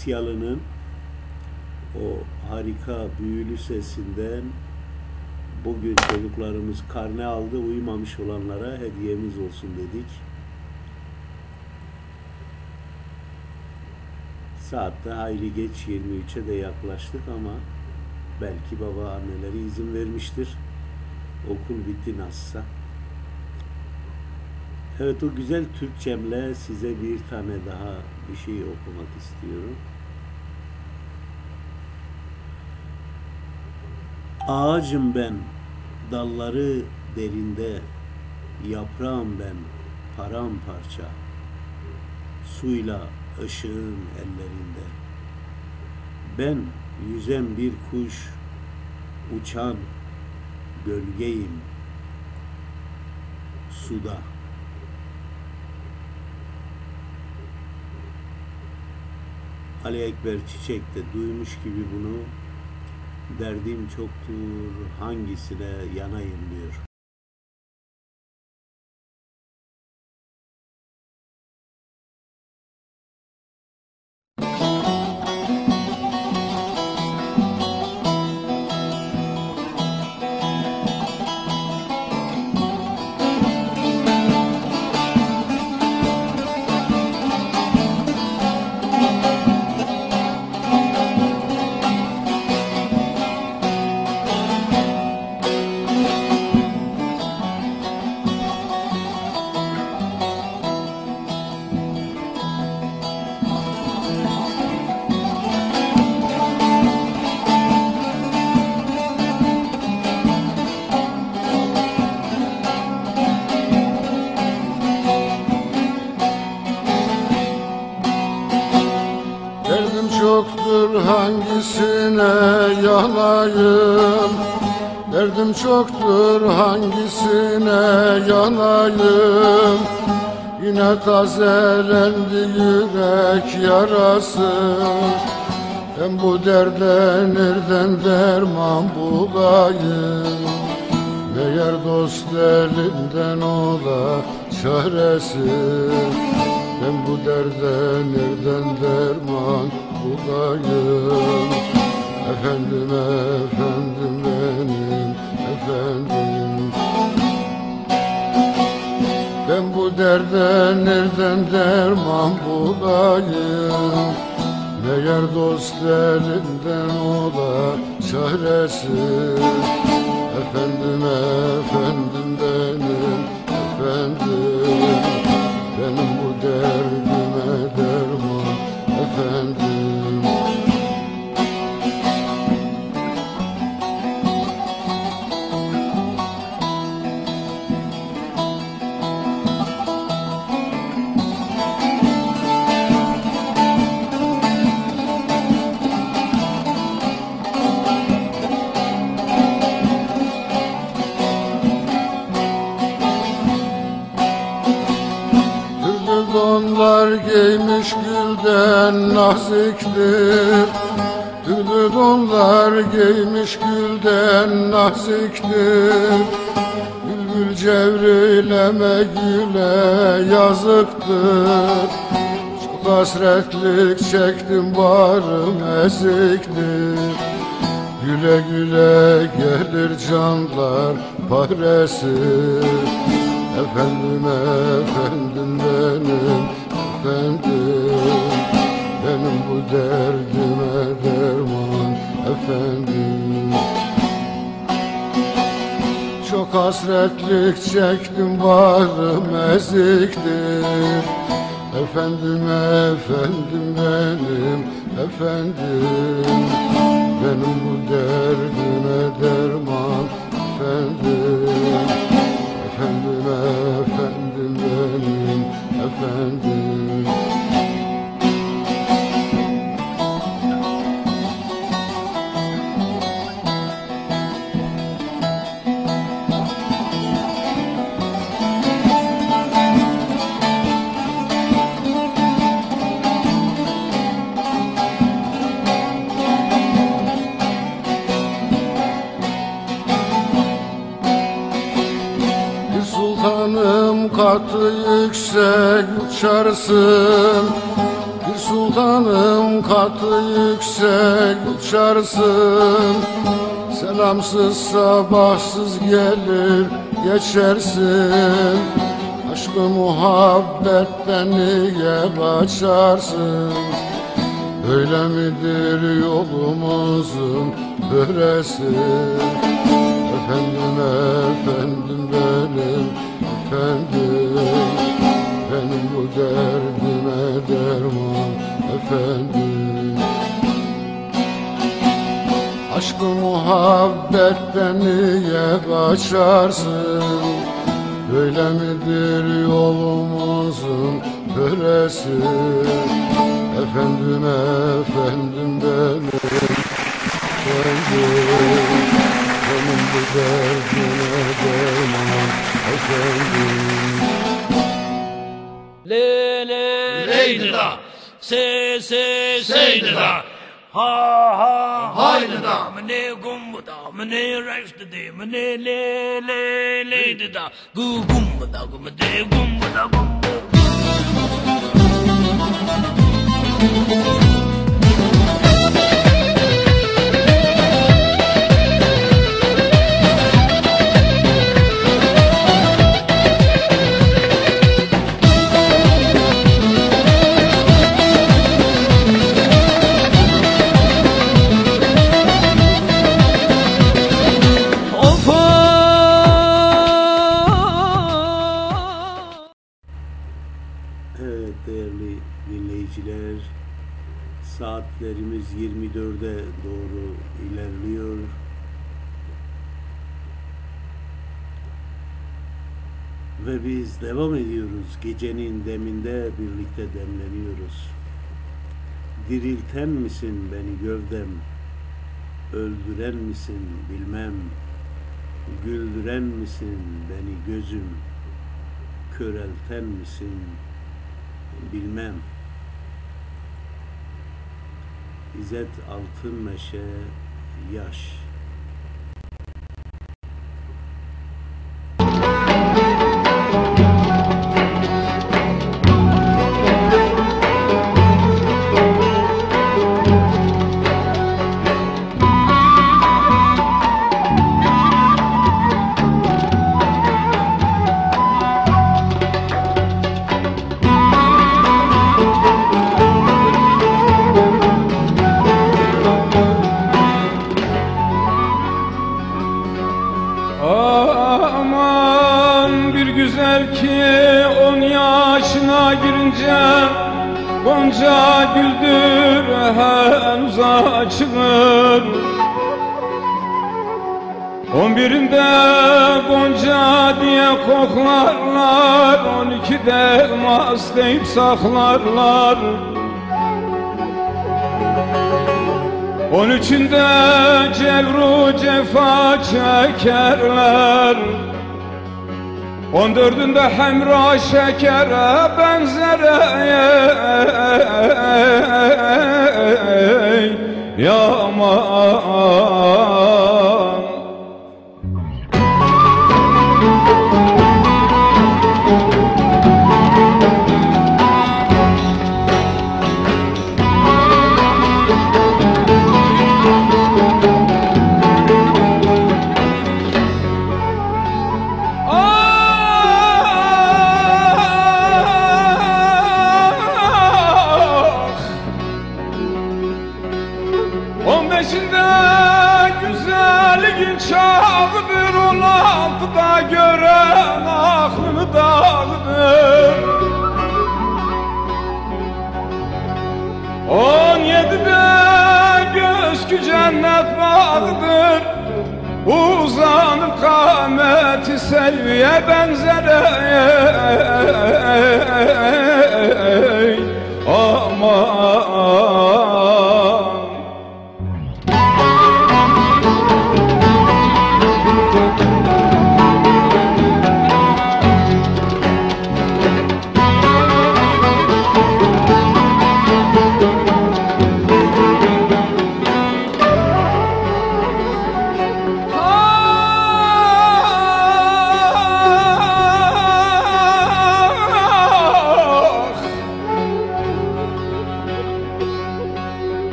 E: Asyalı'nın o harika büyülü sesinden bugün çocuklarımız karne aldı uyumamış olanlara hediyemiz olsun dedik. Saatte hayli geç 23'e de yaklaştık ama belki baba anneleri izin vermiştir. Okul bitti nasılsa. Evet o güzel Türkçemle size bir tane daha bir şey okumak istiyorum. Ağacım ben, dalları derinde, yaprağım ben, paramparça, suyla ışığın ellerinde. Ben yüzen bir kuş, uçan gölgeyim suda. Ali Ekber Çiçek de duymuş gibi bunu derdim çoktur hangisine yanayım diyor.
O: Hangisine yanayım Derdim çoktur hangisine yanayım Yine tazelendi yürek yarası Ben bu derde nereden derman bulayım? Meğer dost elinden ola çaresi Ben bu derde nereden derman bulayım Efendim efendim benim efendim. Ben bu derde nereden derman bulayım? Meğer dost elinden ola çaresi. Efendim efendim benim efendim. Benim bu derdime derman efendim gülden naziktir. Türlü donlar giymiş gülden naziktir. Bülbül cevrileme güle yazıktır. Çok hasretlik çektim barım eziktir. Güle güle gelir canlar paresi. Efendim efendim benim efendim Benim bu derdime derman efendim. Çok hasretlik çektim varım eziktir. Efendim efendim benim efendim. Benim bu derdime derman efendim. Efendim efendim benim efendim katı yüksek uçarsın. Bir sultanım katı yüksek uçarsın. Selamsız sabahsız gelir geçersin. Aşkı muhabbetten niye kaçarsın Böyle midir yolumuzun böresi? Efendim efendim benim efendim Benim bu derdime derman efendim Aşkı muhabbetten niye kaçarsın? Böyle midir yolumuzun böresi Efendim efendim benim efendim Benim bu derdime derman
P: Hüseyin Lele Leyla'da Se se Seyda'da Ha ha haydada mene gumbada mene rashtada mene le le le da gu
E: gumbada gumade gumbada saatlerimiz 24'e doğru ilerliyor. Ve biz devam ediyoruz. Gecenin deminde birlikte demleniyoruz. Dirilten misin beni gövdem? Öldüren misin bilmem. Güldüren misin beni gözüm? Körelten misin bilmem.'' İzzet Altınmeşe Yaş.
Q: saklarlar Onun için cevru cefa çekerler On dördünde hemra şekere benzere Yağmar Friends.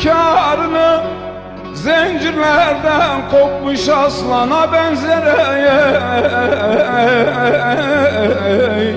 Q: hünkârını Zincirlerden kopmuş aslana benzer ey, ey, ey, ey, ey, ey, ey,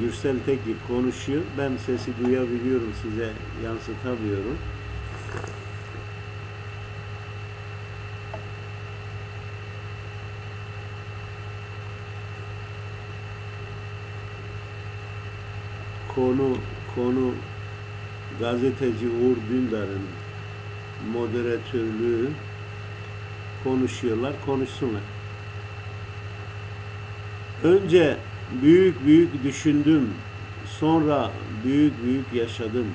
E: Gürsel Tekin konuşuyor. Ben sesi duyabiliyorum, size yansıtamıyorum. Konu konu gazeteci Uğur Dündar'ın moderatörlüğü konuşuyorlar, konuşsunlar. Önce Büyük büyük düşündüm, sonra büyük büyük yaşadım.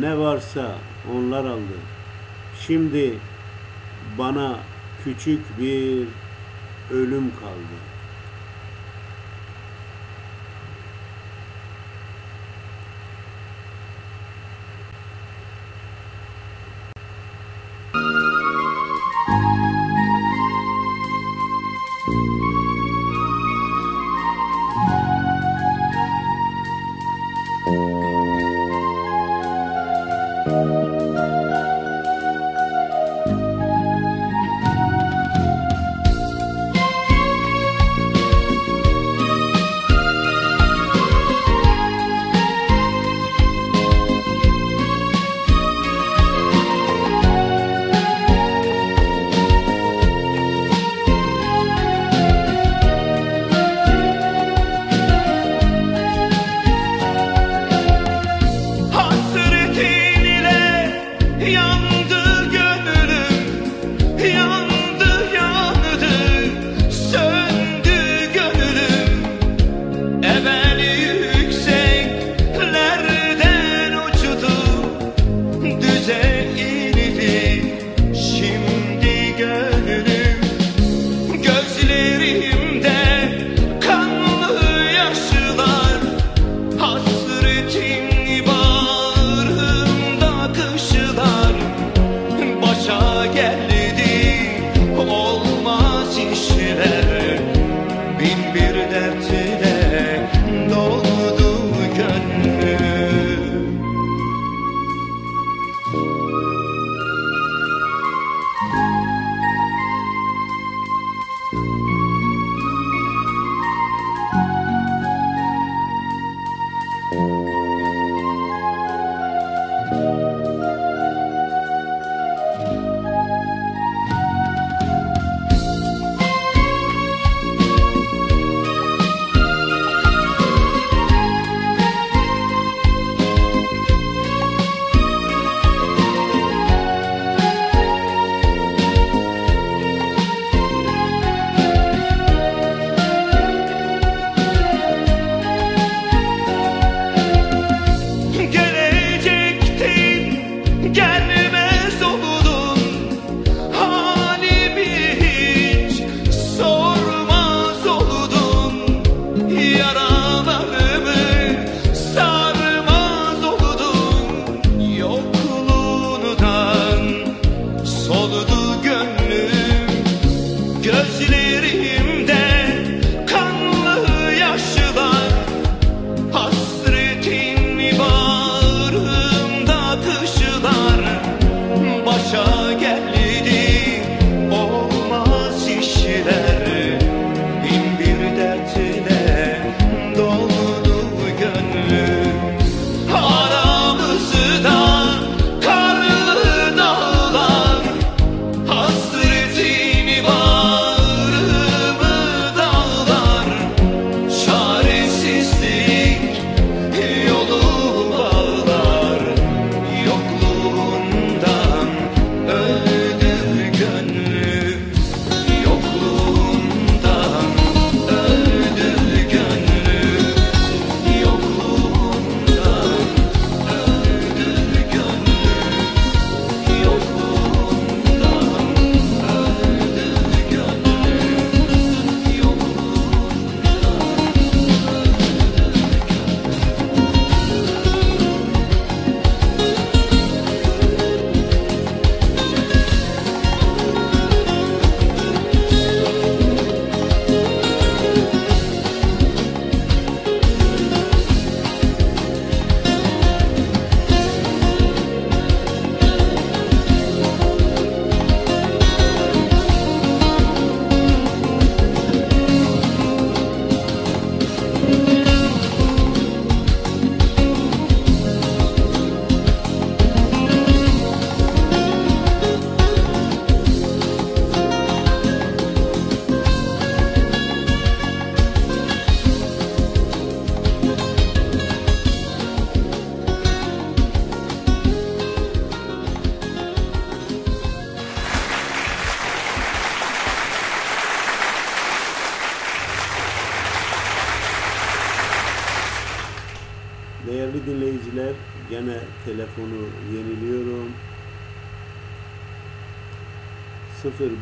E: Ne varsa onlar aldı. Şimdi bana küçük bir ölüm kaldı.''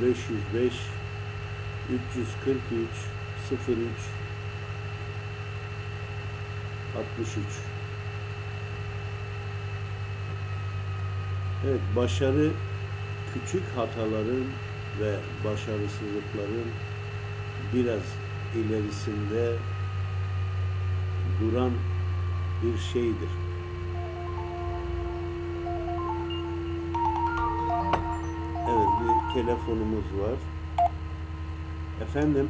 E: 0505 343 03 63 Evet, başarı küçük hataların ve başarısızlıkların biraz ilerisinde duran bir şeydir. Telefonumuz var. Efendim.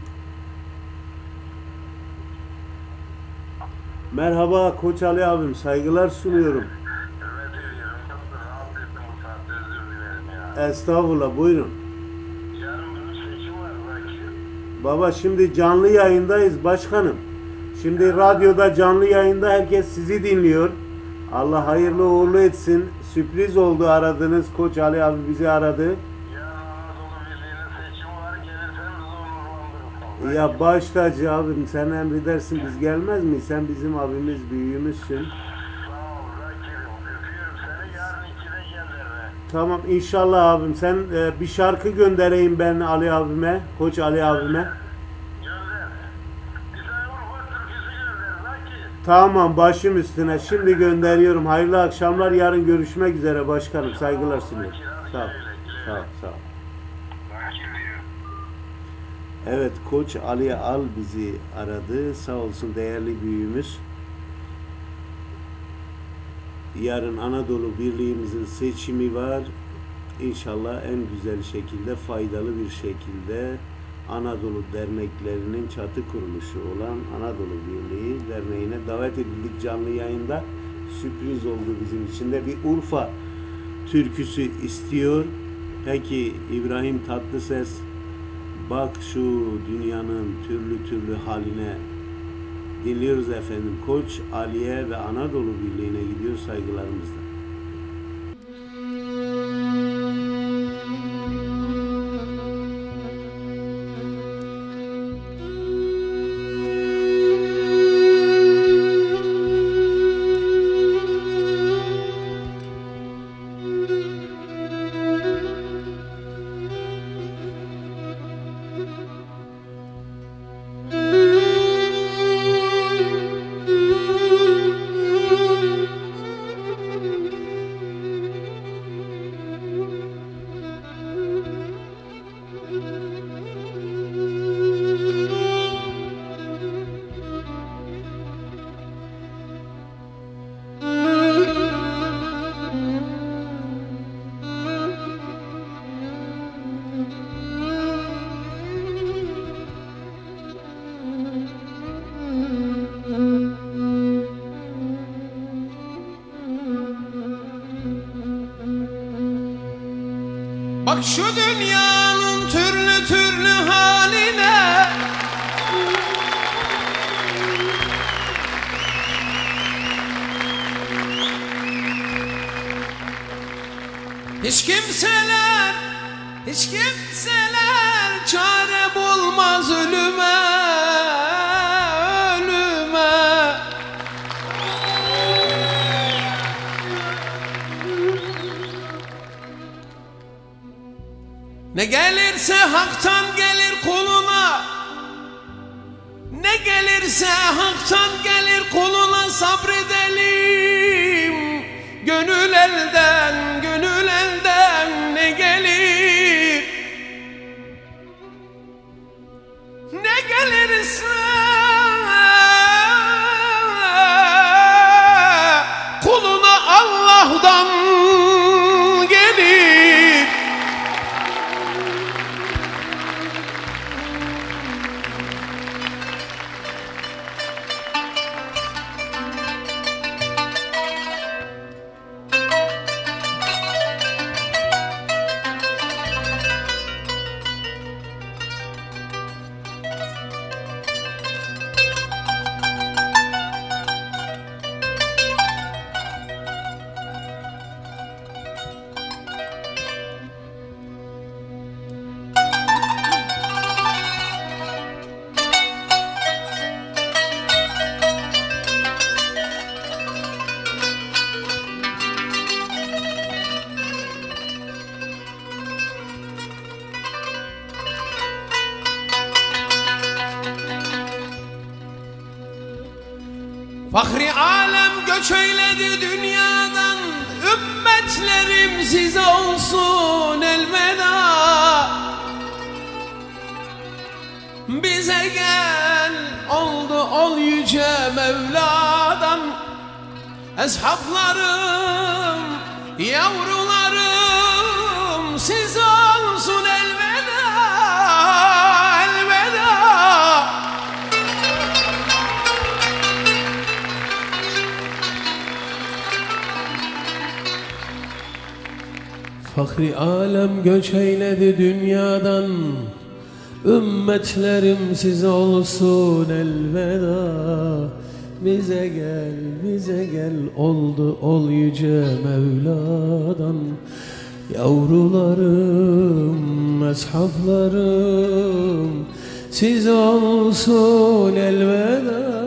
E: Merhaba Koç Ali abim saygılar sunuyorum. Estağfurullah buyurun. Baba şimdi canlı yayındayız başkanım. Şimdi radyoda canlı yayında herkes sizi dinliyor. Allah hayırlı uğurlu etsin. Sürpriz oldu aradınız. Koç Ali abi bizi aradı. Ya baş tacı abim sen emredersin biz gelmez miyiz? Sen bizim abimiz büyüğümüzsün. Tamam inşallah abim sen e, bir şarkı göndereyim ben Ali abime, Koç Ali abime. Tamam başım üstüne. Şimdi gönderiyorum. Hayırlı akşamlar. Yarın görüşmek üzere başkanım. Saygılar sunuyorum. Sağ ol. Sağ ol. Sağ ol. Evet Koç Ali Al bizi aradı. Sağ olsun değerli büyüğümüz. Yarın Anadolu Birliğimizin seçimi var. İnşallah en güzel şekilde, faydalı bir şekilde Anadolu derneklerinin çatı kuruluşu olan Anadolu Birliği Derneği'ne davet edildik canlı yayında. Sürpriz oldu bizim için de. Bir Urfa türküsü istiyor. Peki İbrahim Tatlıses bak şu dünyanın türlü türlü haline dinliyoruz efendim. Koç Aliye ve Anadolu Birliği'ne gidiyor saygılarımızla.
K: Dünyanın türlü türlü haline. Hiç kimseler, hiç kimseler gelirse haktan gelir kuluna Ne gelirse haktan gelir kuluna sabredelim Ümmetlerim size olsun elveda. Bize gel, bize gel oldu ol yüce Mevla'dan. Yavrularım, eshaflarım Size olsun elveda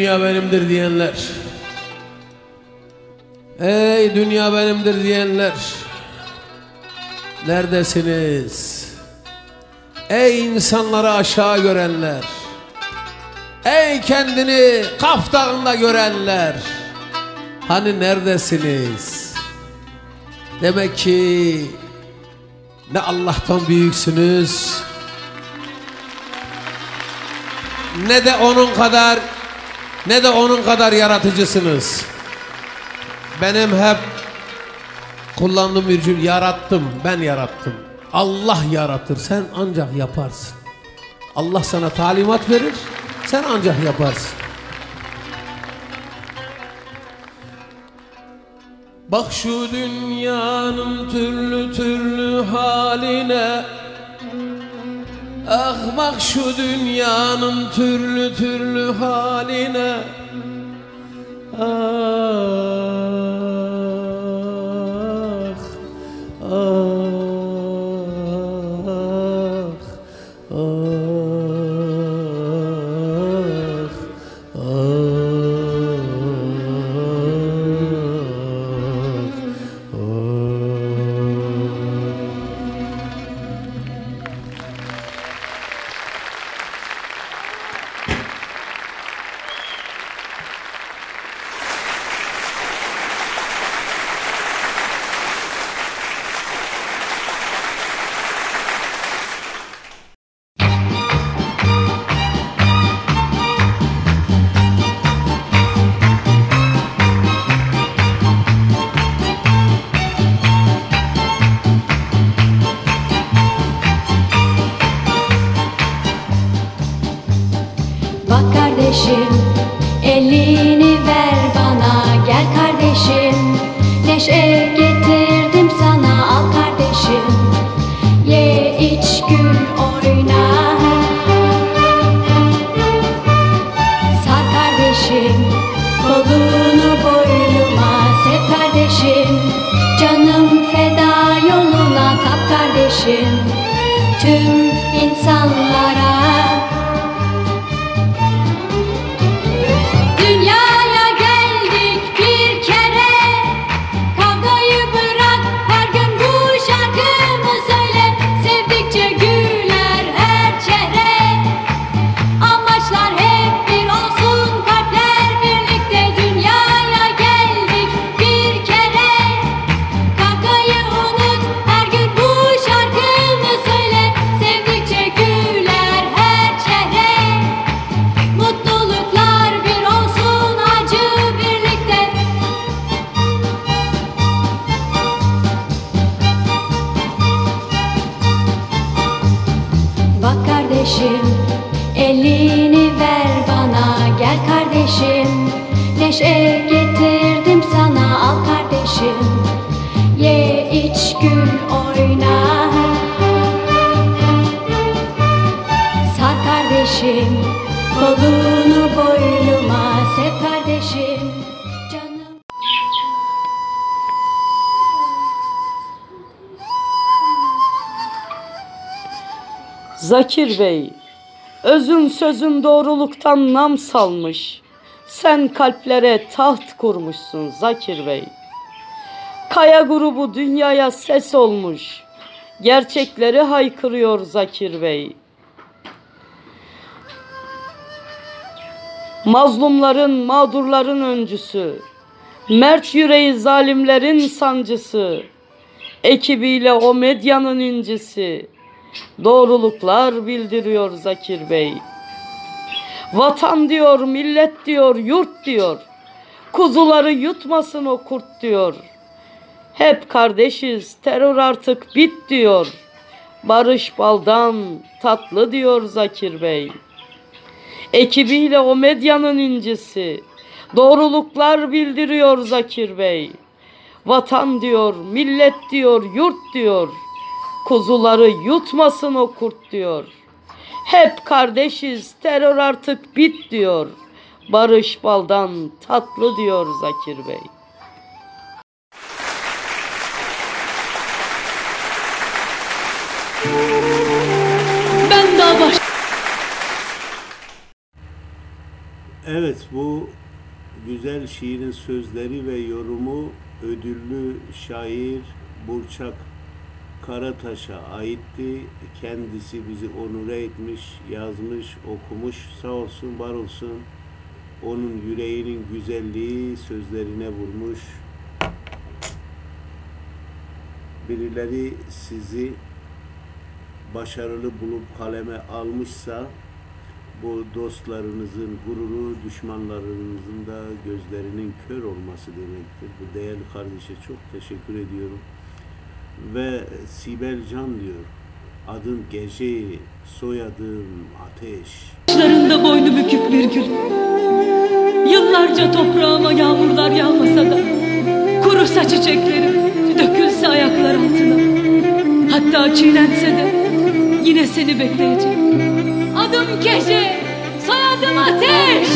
K: dünya benimdir diyenler Ey dünya benimdir diyenler Neredesiniz? Ey insanları aşağı görenler Ey kendini Kaf Dağı'nda görenler Hani neredesiniz? Demek ki ne Allah'tan büyüksünüz ne de onun kadar ne de onun kadar yaratıcısınız.
R: Benim hep kullandığım bir cümle yarattım, ben yarattım. Allah yaratır, sen ancak yaparsın. Allah sana talimat verir, sen ancak yaparsın. Bak şu dünyanın türlü türlü haline Ah bak şu dünyanın türlü türlü haline. Ah
S: sözün doğruluktan nam salmış. Sen kalplere taht kurmuşsun Zakir Bey. Kaya grubu dünyaya ses olmuş. Gerçekleri haykırıyor Zakir Bey. Mazlumların, mağdurların öncüsü. Mert yüreği zalimlerin sancısı. Ekibiyle o medyanın incisi. Doğruluklar bildiriyor Zakir Bey. Vatan diyor, millet diyor, yurt diyor. Kuzuları yutmasın o kurt diyor. Hep kardeşiz, terör artık bit diyor. Barış baldan tatlı diyor Zakir Bey. Ekibiyle o medyanın incisi. Doğruluklar bildiriyor Zakir Bey. Vatan diyor, millet diyor, yurt diyor. Kuzuları yutmasın o kurt diyor. Hep kardeşiz, terör artık bit diyor. Barış baldan tatlı diyor Zakir Bey.
I: Ben daha baş
E: Evet bu güzel şiirin sözleri ve yorumu ödüllü şair Burçak Karataş'a aitti. Kendisi bizi onure etmiş, yazmış, okumuş. Sağ olsun, var olsun. Onun yüreğinin güzelliği sözlerine vurmuş. Birileri sizi başarılı bulup kaleme almışsa bu dostlarınızın gururu düşmanlarınızın da gözlerinin kör olması demektir. Bu değerli kardeşe çok teşekkür ediyorum ve Sibelcan diyor. Adım gece, soyadım ateş.
I: Başlarında boynu bükük bir gül. Yıllarca toprağıma yağmurlar yağmasa da kurursa çiçeklerim, dökülse ayaklar altına. Hatta çiğnense de yine seni bekleyeceğim. Adım gece, soyadım ateş.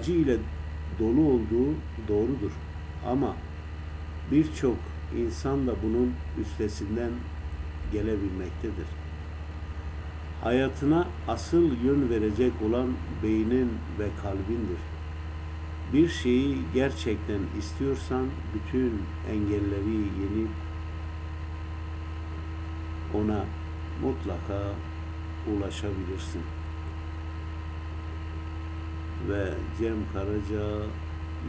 E: Acı ile dolu olduğu doğrudur. Ama birçok insan da bunun üstesinden gelebilmektedir. Hayatına asıl yön verecek olan beynin ve kalbindir. Bir şeyi gerçekten istiyorsan bütün engelleri yenip ona mutlaka ulaşabilirsin. Ve Cem Karaca,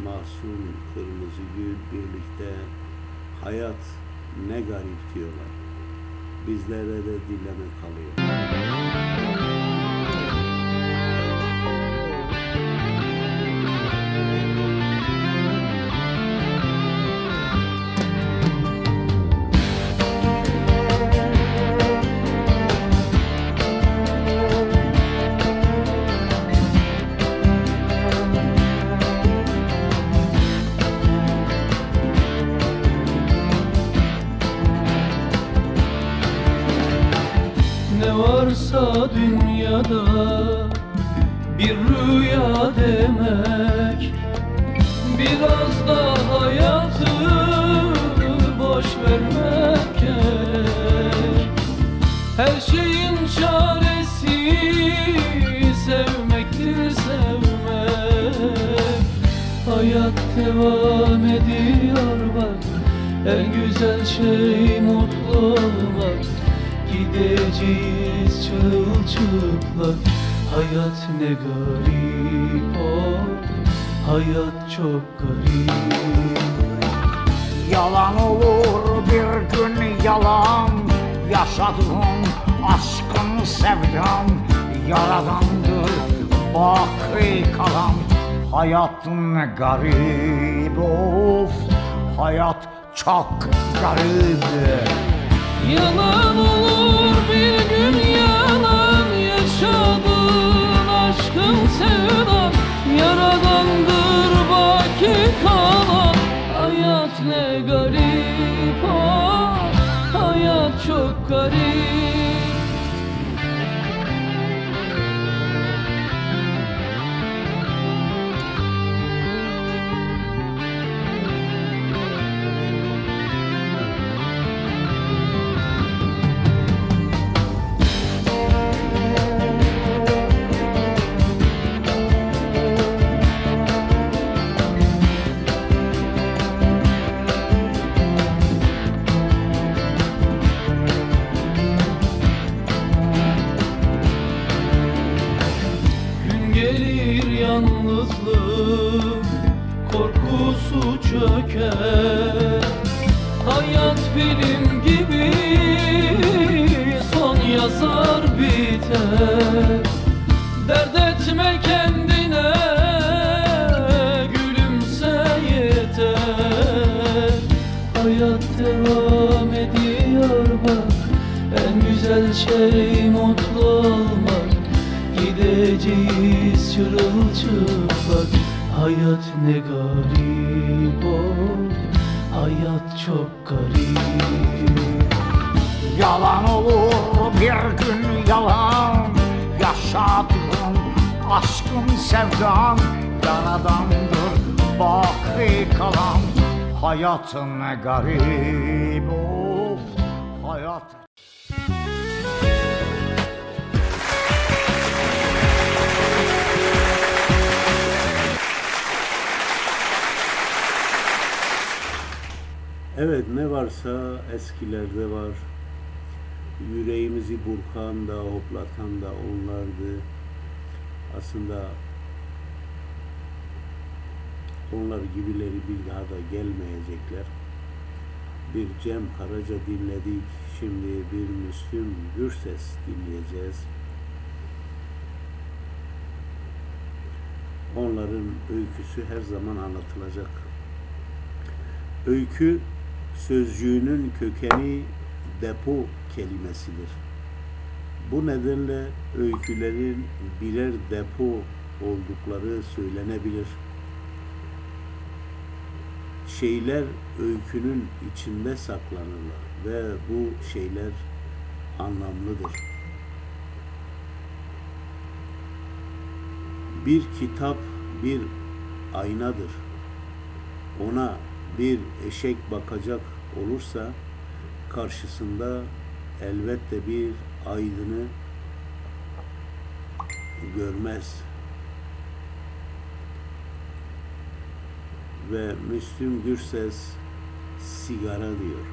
E: Mahsun Kırmızıgül birlikte hayat ne garip diyorlar. Bizlere de dinleme kalıyor.
C: Devam ediyor bak. En güzel şey mutlu olmak. Gideceğiz çırılçıplak Hayat ne garip o Hayat çok garip.
T: Yalan olur bir gün yalan. Yaşadığım aşkın sevdam Yaradandır baki kalan Hayat ne garip of Hayat çok garip.
C: Yalan olur bir gün yalan Yaşadığın aşkın sevdan. Yaradandır baki kalan. Hayat ne garip ah, Hayat çok garip çöker Hayat film gibi Son yazar biter. Dert etme kendine Gülümse yeter. Hayat devam ediyor bak En güzel şey mutlu olmak. Gideceğiz çırılçıplak Hayat ne garip çok garip.
T: Yalan olur bir gün yalan. Yaşadığım aşkın sevdan. Yaradandır baki kalan. Hayatın ne garip. Of Hayat
E: Evet ne varsa eskilerde var. Yüreğimizi burkan da hoplatan da onlardı. Aslında onlar gibileri bir daha da gelmeyecekler. Bir Cem Karaca dinledik. Şimdi bir Müslüm Gürses dinleyeceğiz. Onların öyküsü her zaman anlatılacak. Öykü sözcüğünün kökeni depo kelimesidir. Bu nedenle öykülerin birer depo oldukları söylenebilir. Şeyler öykünün içinde saklanırlar ve bu şeyler anlamlıdır. Bir kitap bir aynadır. Ona bir eşek bakacak olursa karşısında elbette bir aydını görmez. Ve Müslüm Gürses sigara diyor.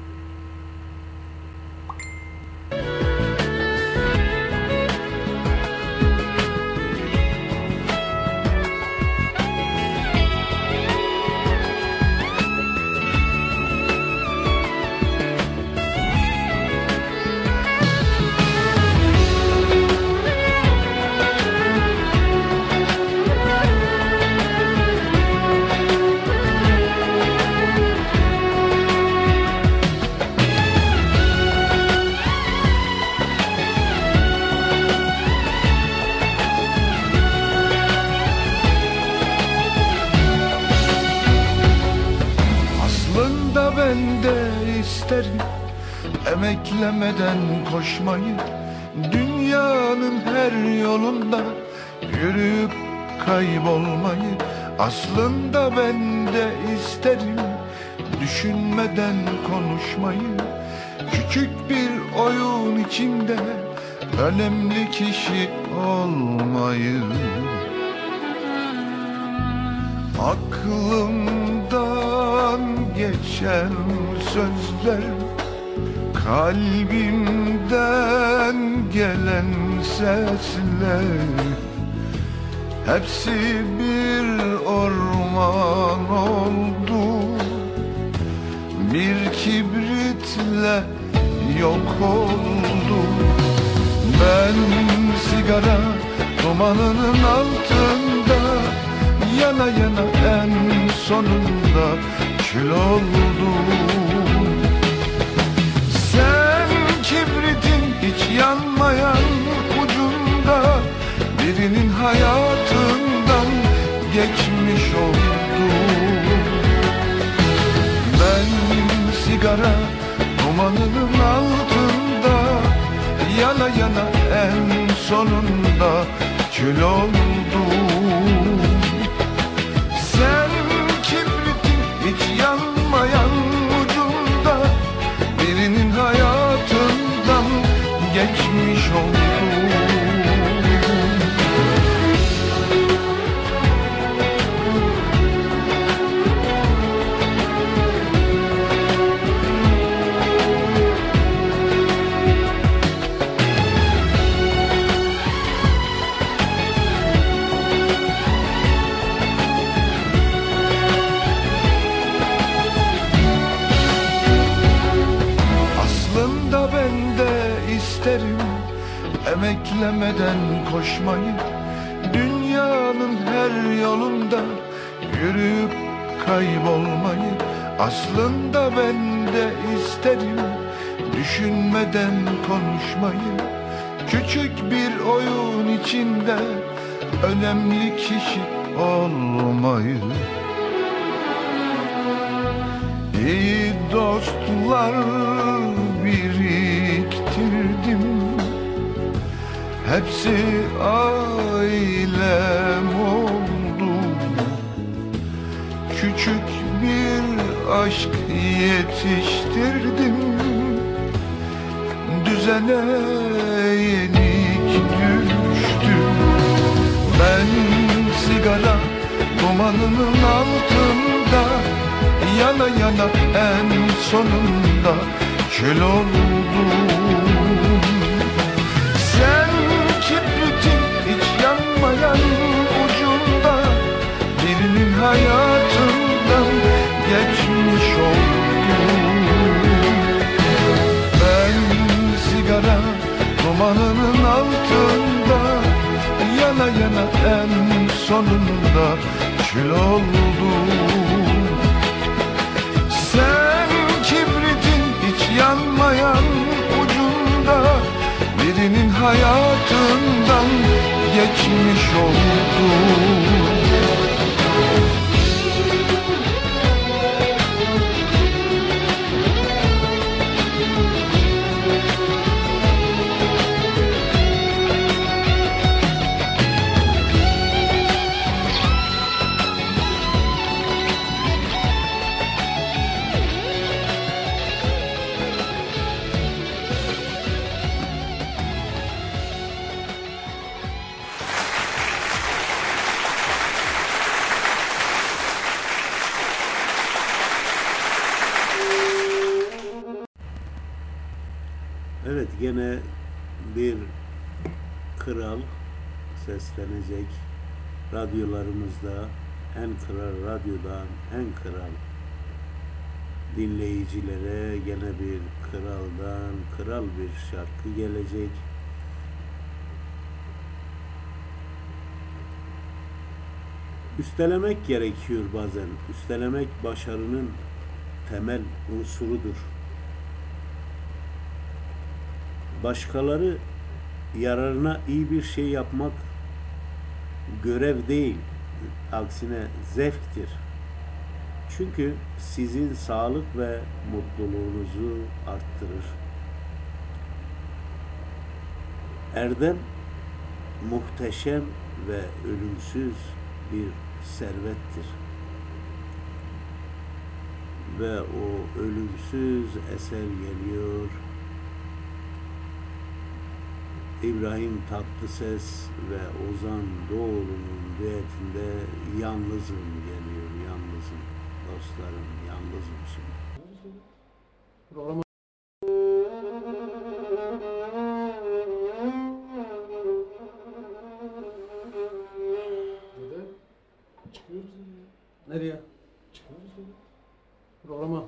A: Konuşmayı Küçük bir oyun içinde Önemli kişi olmayı. Aklımdan geçen sözler Kalbimden gelen sesler. Hepsi bir orman oldu Bir kibritle yok oldu Ben sigara dumanının altında Yana yana en sonunda kül oldum. Sen kibritin hiç yanmayan ucunda Birinin hayatından geçmiş oldum sigara dumanının altında Yana yana en sonunda kül oldum Önemli
E: gerekiyor bazen. Üstelemek başarının temel unsurudur. Başkaları yararına iyi bir şey yapmak görev değil, aksine zevktir. Çünkü sizin sağlık ve mutluluğunuzu arttırır. Erdem muhteşem ve ölümsüz bir servettir. Ve o ölümsüz eser geliyor. İbrahim Tatlıses ve Ozan Doğulu'nun düetinde Yalnızım geliyor, yalnızım. Dostlarım, yalnızım şimdi.
K: Programa.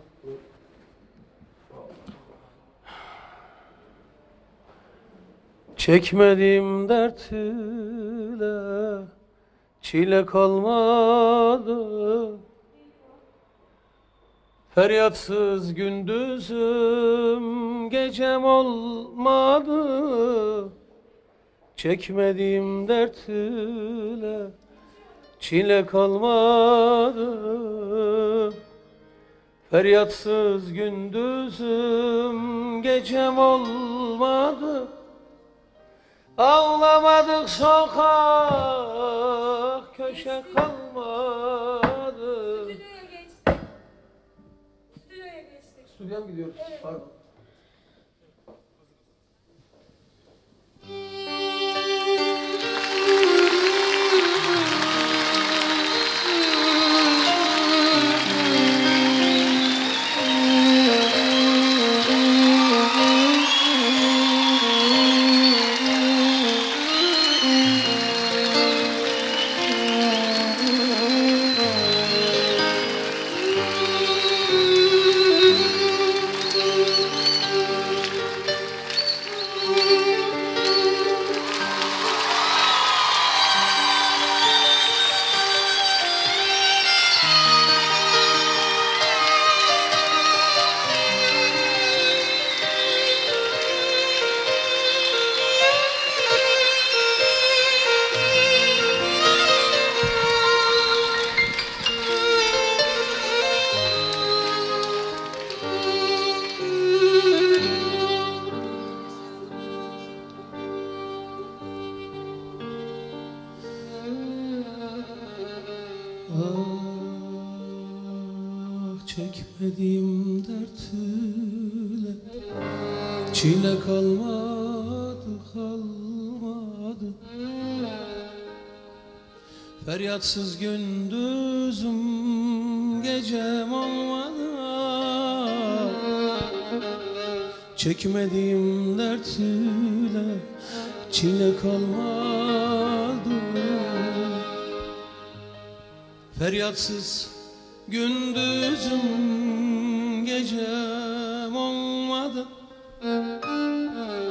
K: Çekmediğim dert ile çile kalmadı. Feryatsız gündüzüm gecem olmadı. Çekmediğim dert ile çile kalmadı Feryatsız gündüzüm gecem olmadı. Ağlamadık sokak köşe kalmadı. Stüdyoya mı gidiyoruz? Pardon. Feryatsız gündüzüm gecem olmadı. Çekmediğim dert ile çile kalmadı Feryatsız gündüzüm gecem olmadı.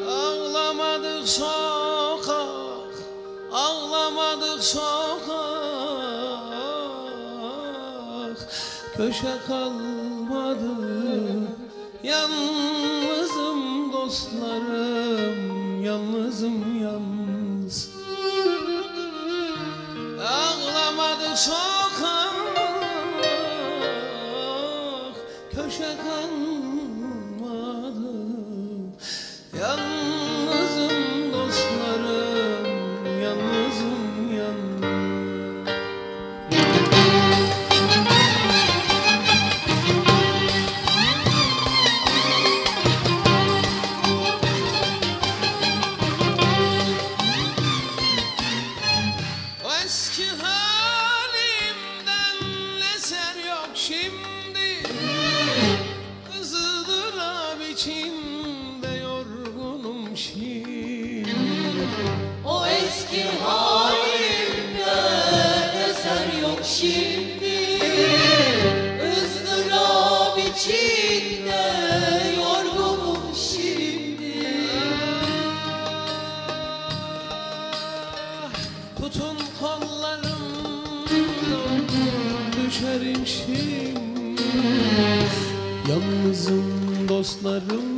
K: Ağlamadık sokak, ağlamadık sokak Köşe kalmadı blood room.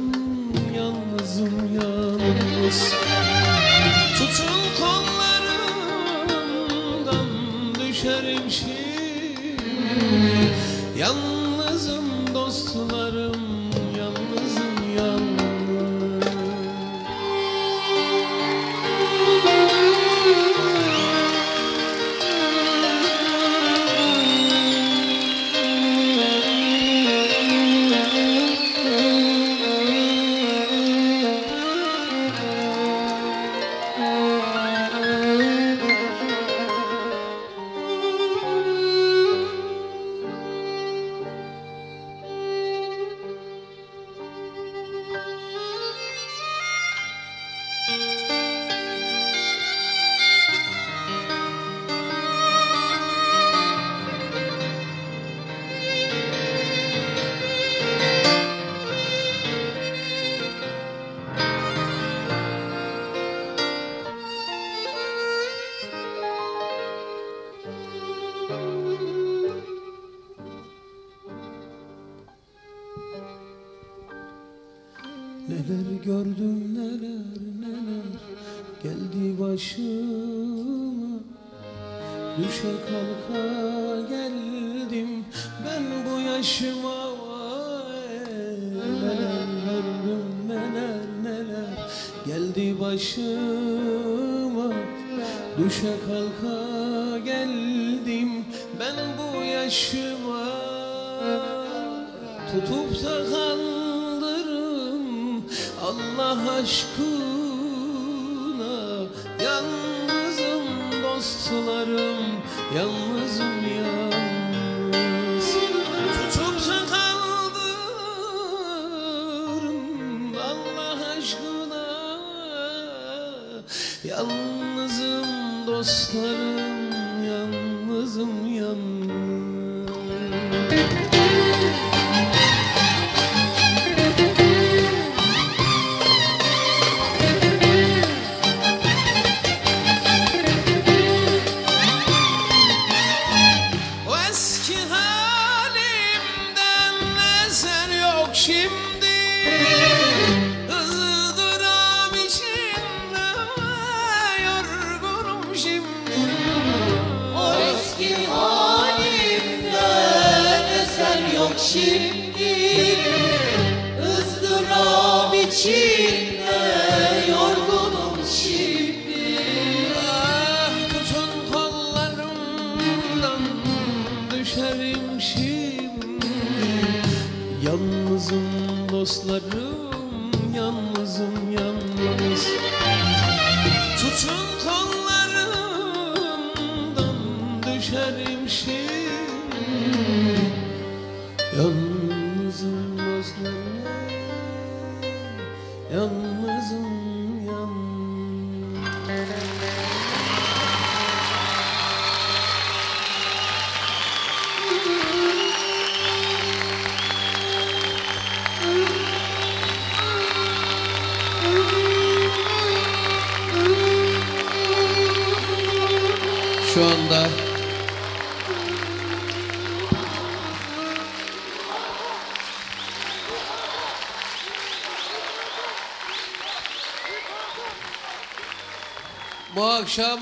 K: akşam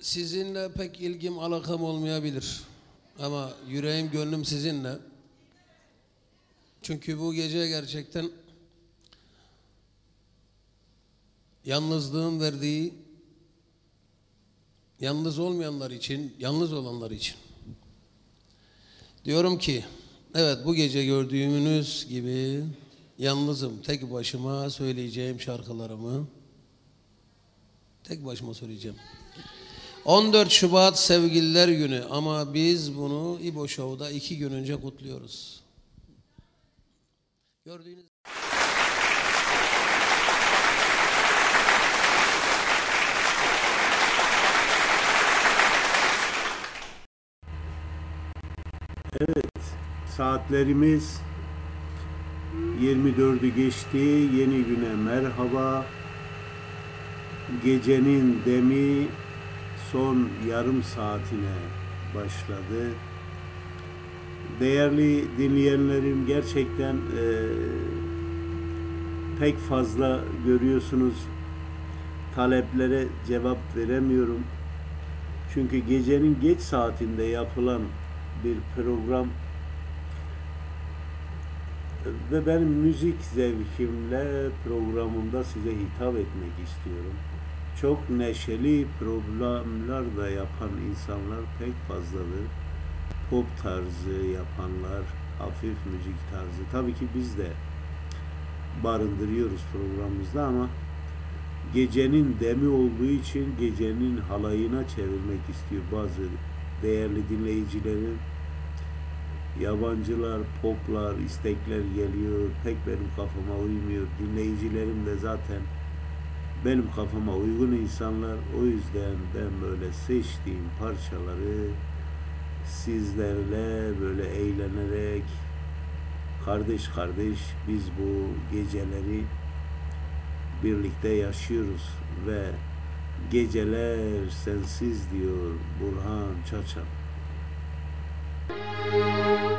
K: sizinle pek ilgim alakam olmayabilir. Ama yüreğim gönlüm sizinle. Çünkü bu gece gerçekten yalnızlığın verdiği yalnız olmayanlar için, yalnız olanlar için. Diyorum ki, evet bu gece gördüğünüz gibi yalnızım. Tek başıma söyleyeceğim şarkılarımı Tek başıma söyleyeceğim. 14 Şubat Sevgililer Günü ama biz bunu İbo Show'da iki gün önce kutluyoruz. Gördüğünüz
E: Evet, saatlerimiz 24'ü geçti. Yeni güne merhaba. Gecenin demi son yarım saatine başladı. Değerli dinleyenlerim gerçekten eee, pek fazla görüyorsunuz taleplere cevap veremiyorum. Çünkü gecenin geç saatinde yapılan bir program ve ben müzik zevkimle programımda size hitap etmek istiyorum. Çok neşeli programlar da yapan insanlar pek fazladır. Pop tarzı yapanlar, hafif müzik tarzı. Tabii ki biz de barındırıyoruz programımızda ama gecenin demi olduğu için gecenin halayına çevirmek istiyor bazı değerli dinleyicilerim. Yabancılar, poplar, istekler geliyor. Pek benim kafama uymuyor. Dinleyicilerim de zaten benim kafama uygun insanlar. O yüzden ben böyle seçtiğim parçaları sizlerle böyle eğlenerek kardeş kardeş biz bu geceleri birlikte yaşıyoruz ve geceler sensiz diyor Burhan Çaçan.
M: Geceler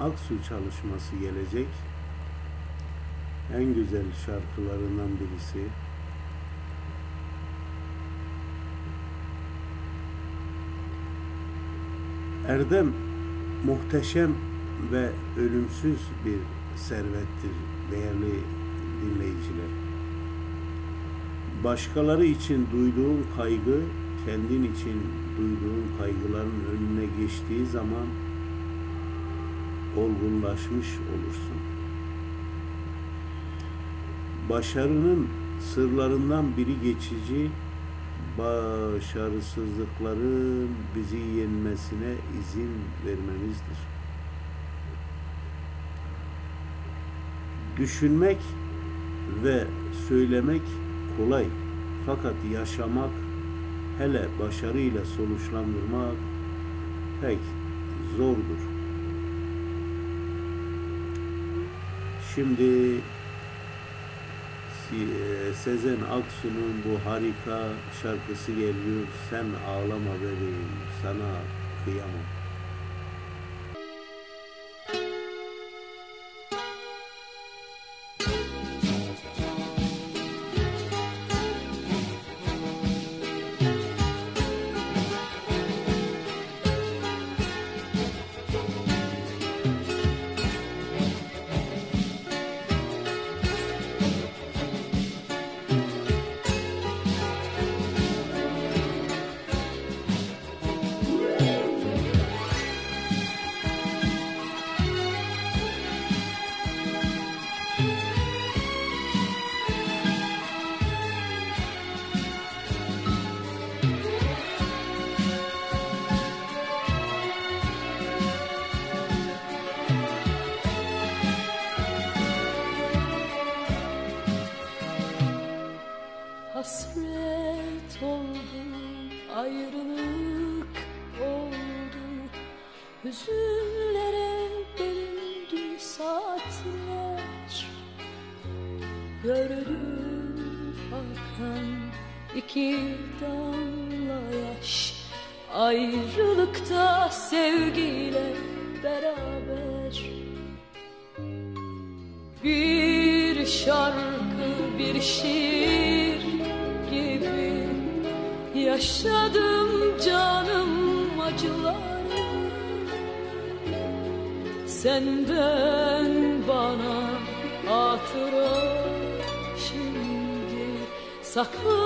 E: Aksu çalışması gelecek. En güzel şarkılarından birisi. Erdem muhteşem ve ölümsüz bir servettir değerli dinleyiciler. Başkaları için duyduğun kaygı kendin için duyduğun kaygıların önüne geçtiği zaman olgunlaşmış olursun. Başarının sırlarından biri geçici, başarısızlıkların bizi yenmesine izin vermemizdir. Düşünmek ve söylemek kolay fakat yaşamak hele başarıyla sonuçlandırmak pek zordur. Şimdi Si- Sezen Aksu'nun bu harika şarkısı geliyor. Sen ağlama bebeğim, sana kıyamam.
I: Senden bana hatıra şimdi. Sakladım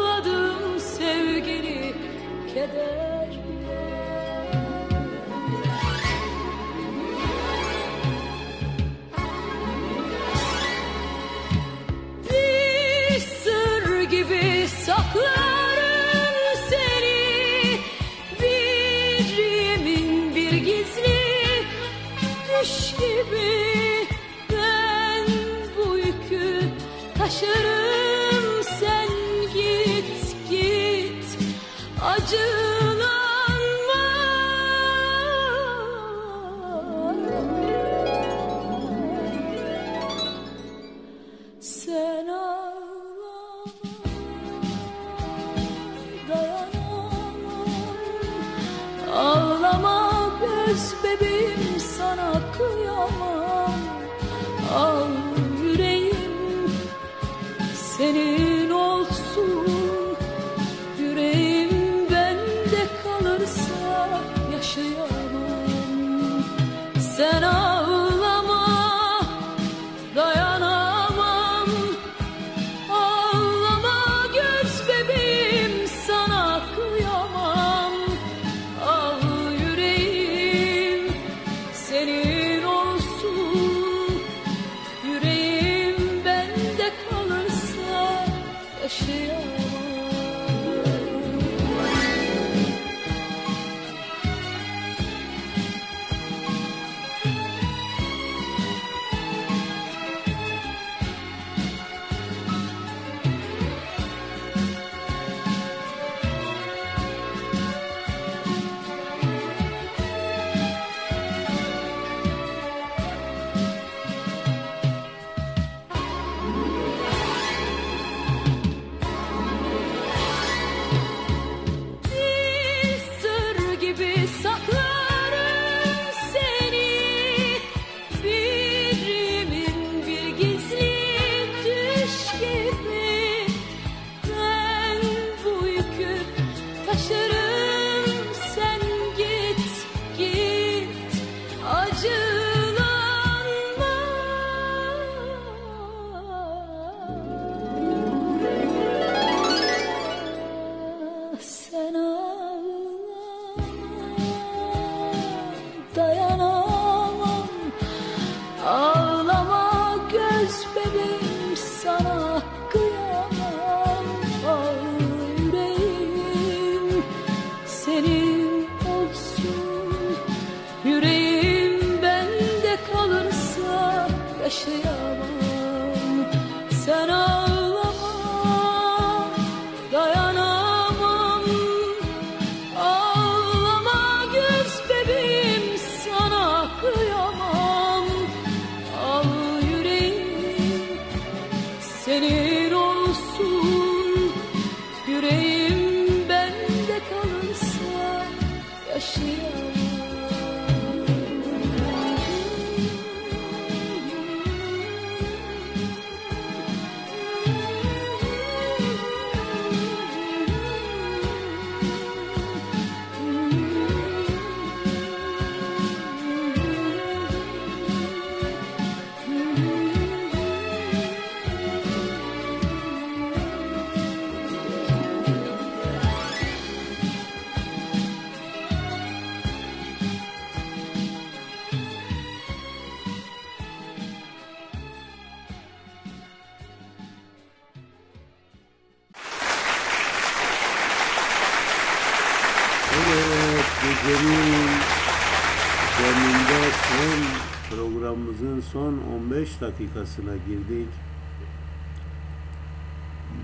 E: 15 dakikasına girdik.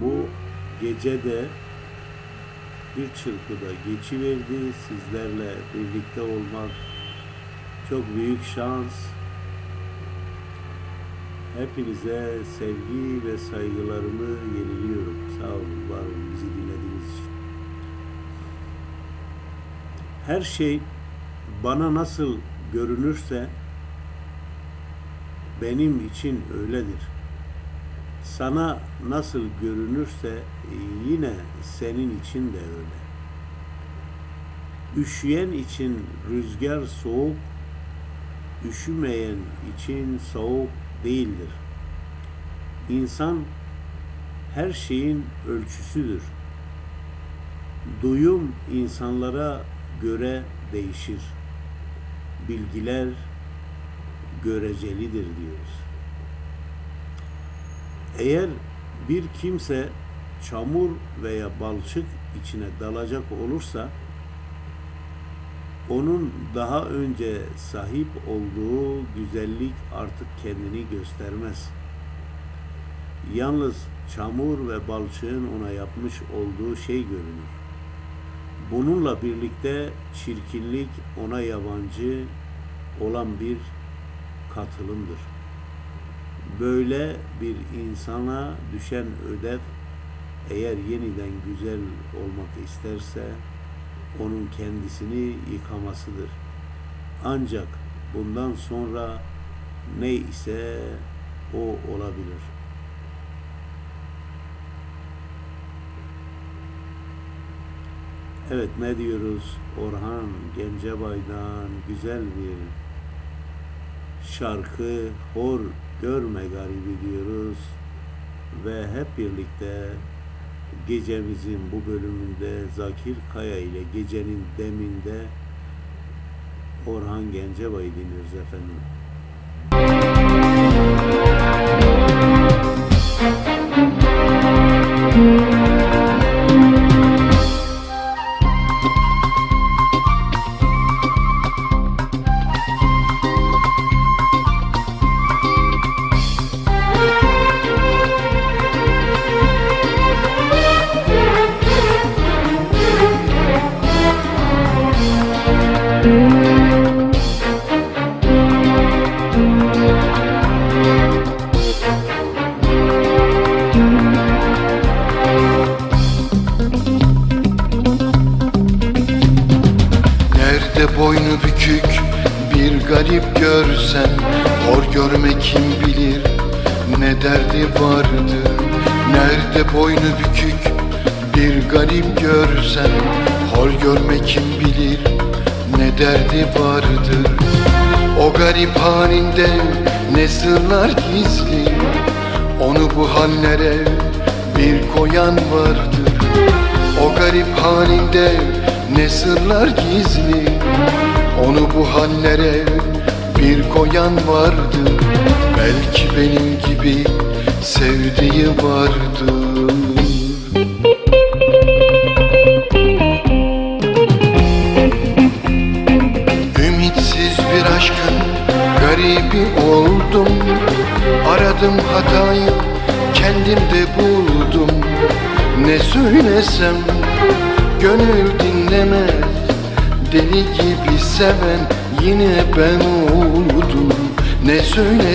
E: Bu gece de bir çırpıda geçiverdi. Sizlerle birlikte olmak çok büyük şans. Hepinize sevgi ve saygılarımı yeniliyorum. Sağ olun, var olun bizi dinlediğiniz için. Her şey bana nasıl görünürse benim için öyledir. Sana nasıl görünürse yine senin için de öyle. Üşüyen için rüzgar soğuk, üşümeyen için soğuk değildir. İnsan her şeyin ölçüsüdür. Duyum insanlara göre değişir. Bilgiler görecelidir diyoruz. Eğer bir kimse çamur veya balçık içine dalacak olursa onun daha önce sahip olduğu güzellik artık kendini göstermez. Yalnız çamur ve balçığın ona yapmış olduğu şey görünür. Bununla birlikte çirkinlik ona yabancı olan bir katılımdır. Böyle bir insana düşen ödev eğer yeniden güzel olmak isterse onun kendisini yıkamasıdır. Ancak bundan sonra ne ise o olabilir. Evet ne diyoruz? Orhan Gencebay'dan güzel bir şarkı hor görme garibi diyoruz ve hep birlikte gecemizin bu bölümünde Zakir Kaya ile gecenin deminde Orhan Gencebay'ı dinliyoruz efendim.
U: Nerede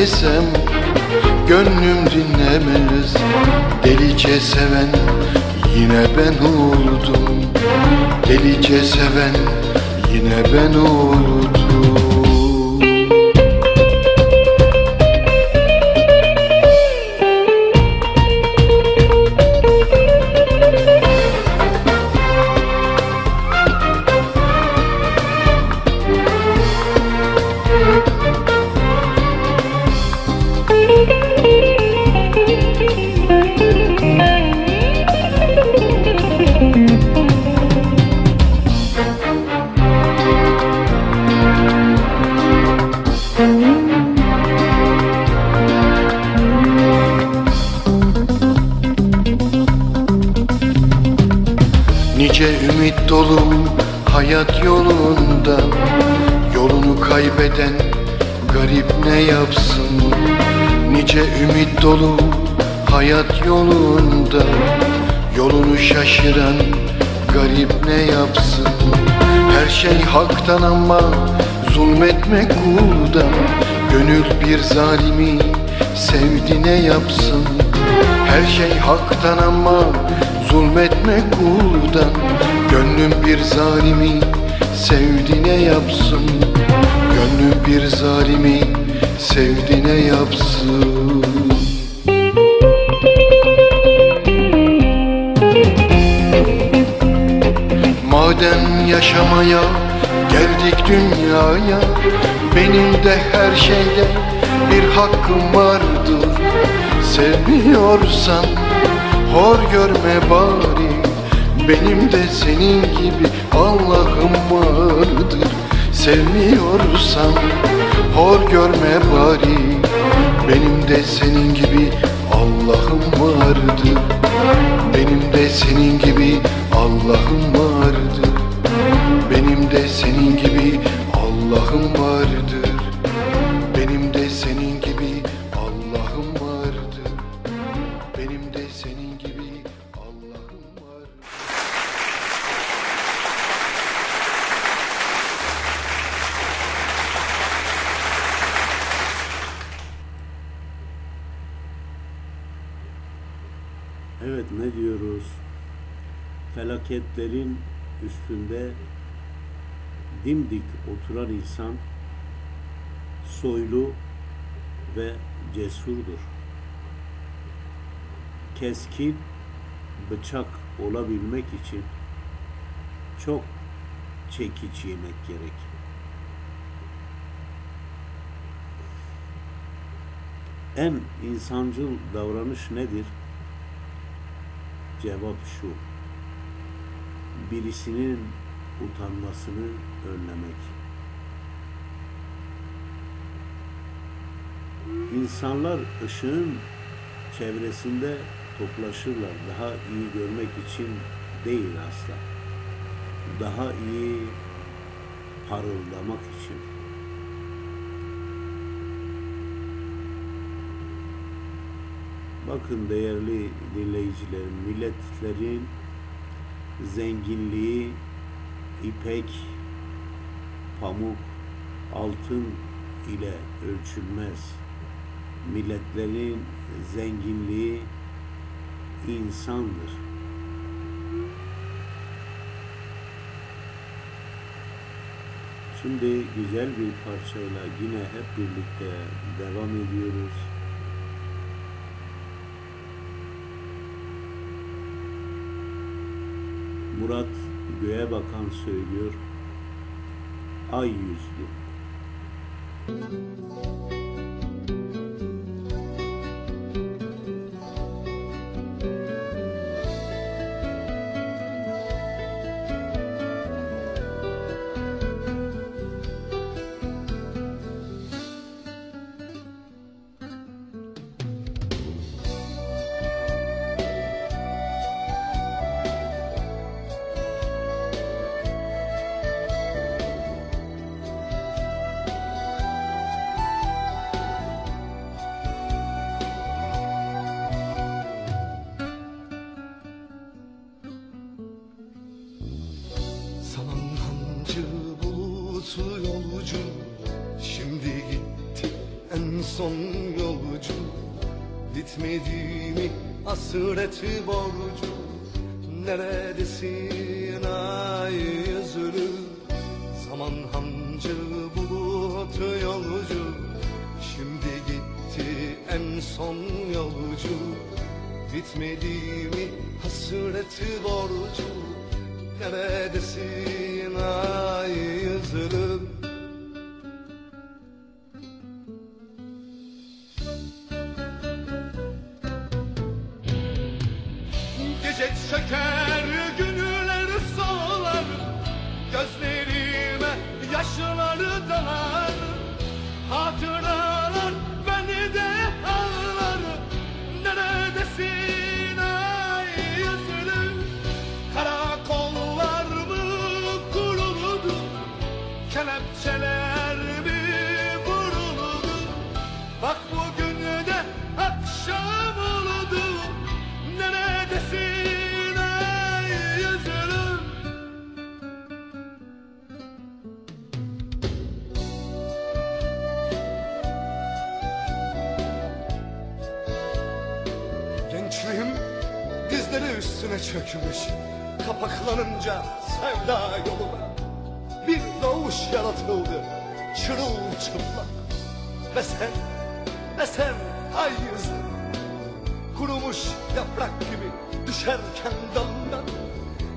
U: söylesem gönlüm dinlemez. Delice seven yine ben oldum. Delice seven yine ben oldum Nice ümit dolu hayat yolunda. Yolunu kaybeden garip ne yapsın? Nice ümit dolu hayat yolunda. Yolunu şaşıran garip ne yapsın? Her şey haktan ama zulmetmek kuldan Gönül bir zalimi sevdi ne yapsın? Her şey haktan ama zulmetmek kuldan Gönlüm bir zalimi sevdi ne yapsın. Gönlüm bir zalimi sevdi ne yapsın. Madem yaşamaya geldik dünyaya Benim de her şeyde bir hakkım vardır. Sevmiyorsan hor görme bari. Benim de senin gibi Allah'ım vardır. Sevmiyorsan hor görme bari. Benim de senin gibi Allah'ım vardır. Benim de senin gibi Allah'ım vardır. Benim de senin gibi Allah'ım vardır
E: Felaketlerin üstünde dimdik oturan insan soylu ve cesurdur. Keskin bıçak olabilmek için çok çekiç yemek gerek. En insancıl davranış nedir? Cevap şu. Birisinin utanmasını önlemek. İnsanlar ışığın çevresinde toplaşırlar. Daha iyi görmek için değil asla. Daha iyi parıldamak için. Bakın değerli dinleyicilerim, milletlerin zenginliği ipek, pamuk, altın ile ölçülmez. Milletlerin zenginliği insandır. Şimdi güzel bir parçayla yine hep birlikte devam ediyoruz. Murat göğe bakan söylüyor. Ay yüzlü.
V: Shivoru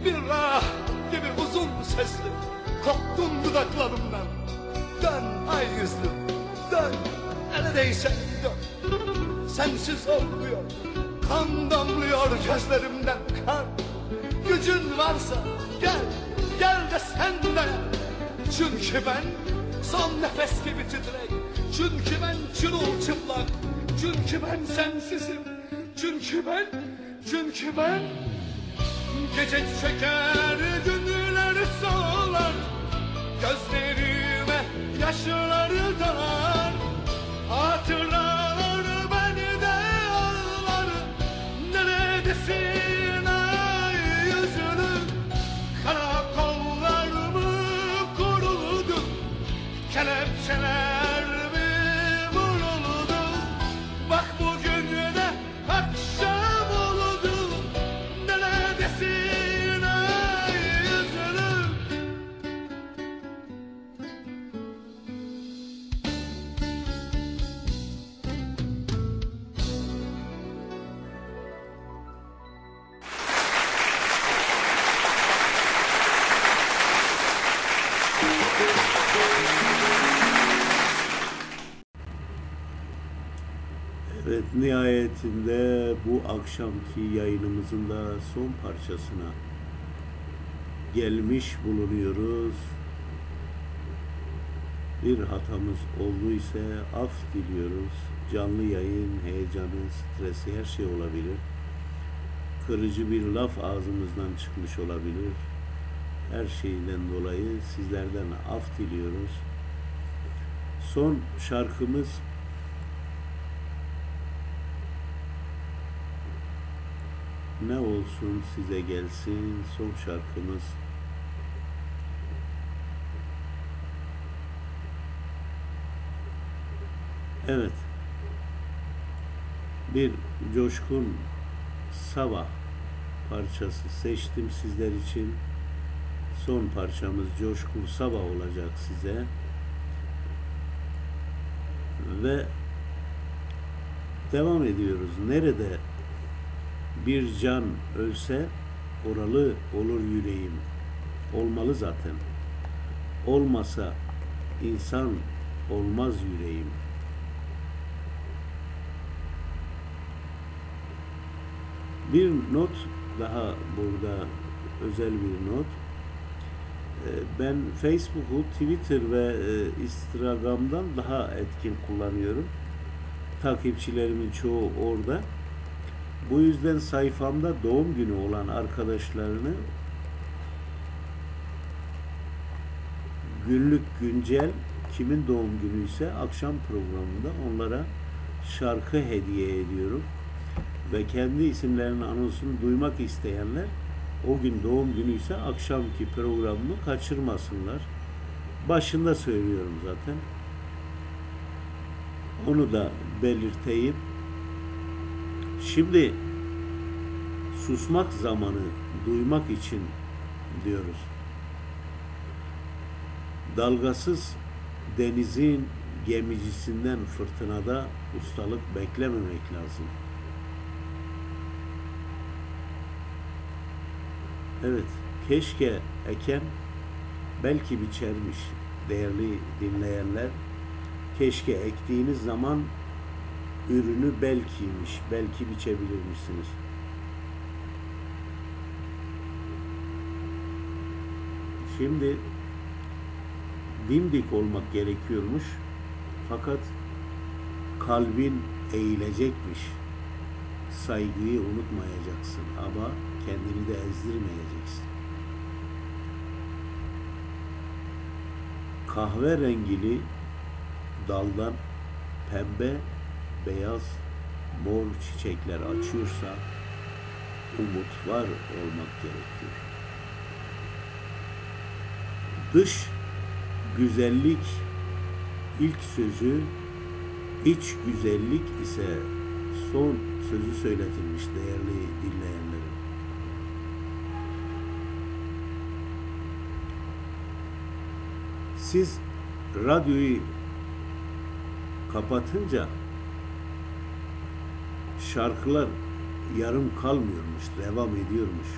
V: Bir rah gibi uzun sesli koptun dudaklarımdan. Dön ay yüzlü dön. Neredeysen dön. Sensiz olmuyor Kan damlıyor gözlerimden kan Gücün varsa gel Gel de sen de. Çünkü ben son nefes gibi titrek. Çünkü ben çırılçıplak. Çünkü ben sensizim. Çünkü ben Çünkü ben Gece çeker günler solar. Gözlerime yaşları dalar Hatıralar beni de ağlar. Neredesin
E: bu akşamki yayınımızın da son parçasına gelmiş bulunuyoruz. Bir hatamız olduysa af diliyoruz. Canlı yayın, heyecanı, stresi her şey olabilir. Kırıcı bir laf ağzımızdan çıkmış olabilir. Her şeyden dolayı sizlerden af diliyoruz. Son şarkımız Ne olsun size gelsin son şarkımız. Evet. Bir coşkun sabah parçası seçtim sizler için. Son parçamız Coşkun Sabah olacak size. Ve devam ediyoruz. Nerede bir can ölse oralı olur yüreğim. Olmalı zaten. Olmasa insan olmaz yüreğim. Bir not daha burada özel bir not. Ee, Ben Facebook'u, Twitter ve e, Instagram'dan daha etkin kullanıyorum. Takipçilerimin çoğu orada. Bu yüzden sayfamda doğum günü olan arkadaşlarını günlük güncel kimin doğum günüyse akşam programında onlara şarkı hediye ediyorum. Ve kendi isimlerinin anonsunu duymak isteyenler o gün doğum günüyse akşamki programımı kaçırmasınlar. Başında söylüyorum zaten. Onu da belirteyim. Şimdi susmak zamanı duymak için diyoruz. Dalgasız denizin gemicisinden fırtınada ustalık beklememek lazım. Evet, keşke eken belki biçermiş değerli dinleyenler. Keşke ektiğiniz zaman ürünü belkiymiş, belki biçebilirmişsiniz. Şimdi dimdik olmak gerekiyormuş. Fakat kalbin eğilecekmiş. Saygıyı unutmayacaksın ama kendini de ezdirmeyeceksin. Kahve rengili daldan pembe, beyaz, mor çiçekler açıyorsa umut var olmak gerekiyor. Dış güzellik ilk sözü, iç güzellik ise son sözü söyletilmiş değerli dinleyenlerim. Siz radyoyu kapatınca şarkılar yarım kalmıyormuş, devam ediyormuş.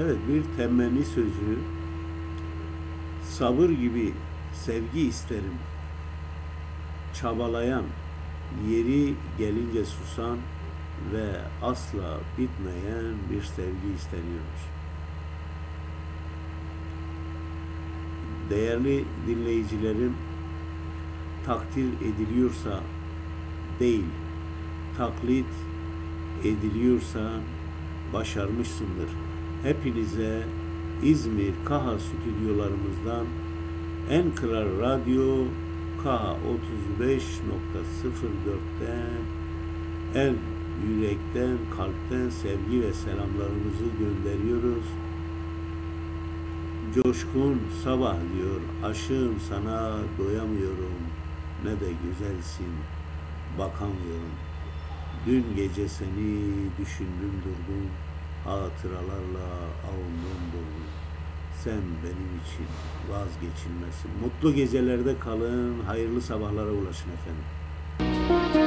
E: Evet bir temenni sözü sabır gibi sevgi isterim. Çabalayan, yeri gelince susan ve asla bitmeyen bir sevgi isteniyormuş. Değerli dinleyicilerim, takdir ediliyorsa değil, taklit ediliyorsa başarmışsındır. Hepinize İzmir Kaha stüdyolarımızdan En Radyo Kaha 35.04'ten en yürekten, kalpten sevgi ve selamlarımızı gönderiyoruz. Coşkun sabah diyor, aşığım sana doyamıyorum, ne de güzelsin, bakamıyorum. Dün gece seni düşündüm durdum, hatıralarla avundum durdum. Sen benim için vazgeçilmezsin. Mutlu gecelerde kalın, hayırlı sabahlara ulaşın efendim.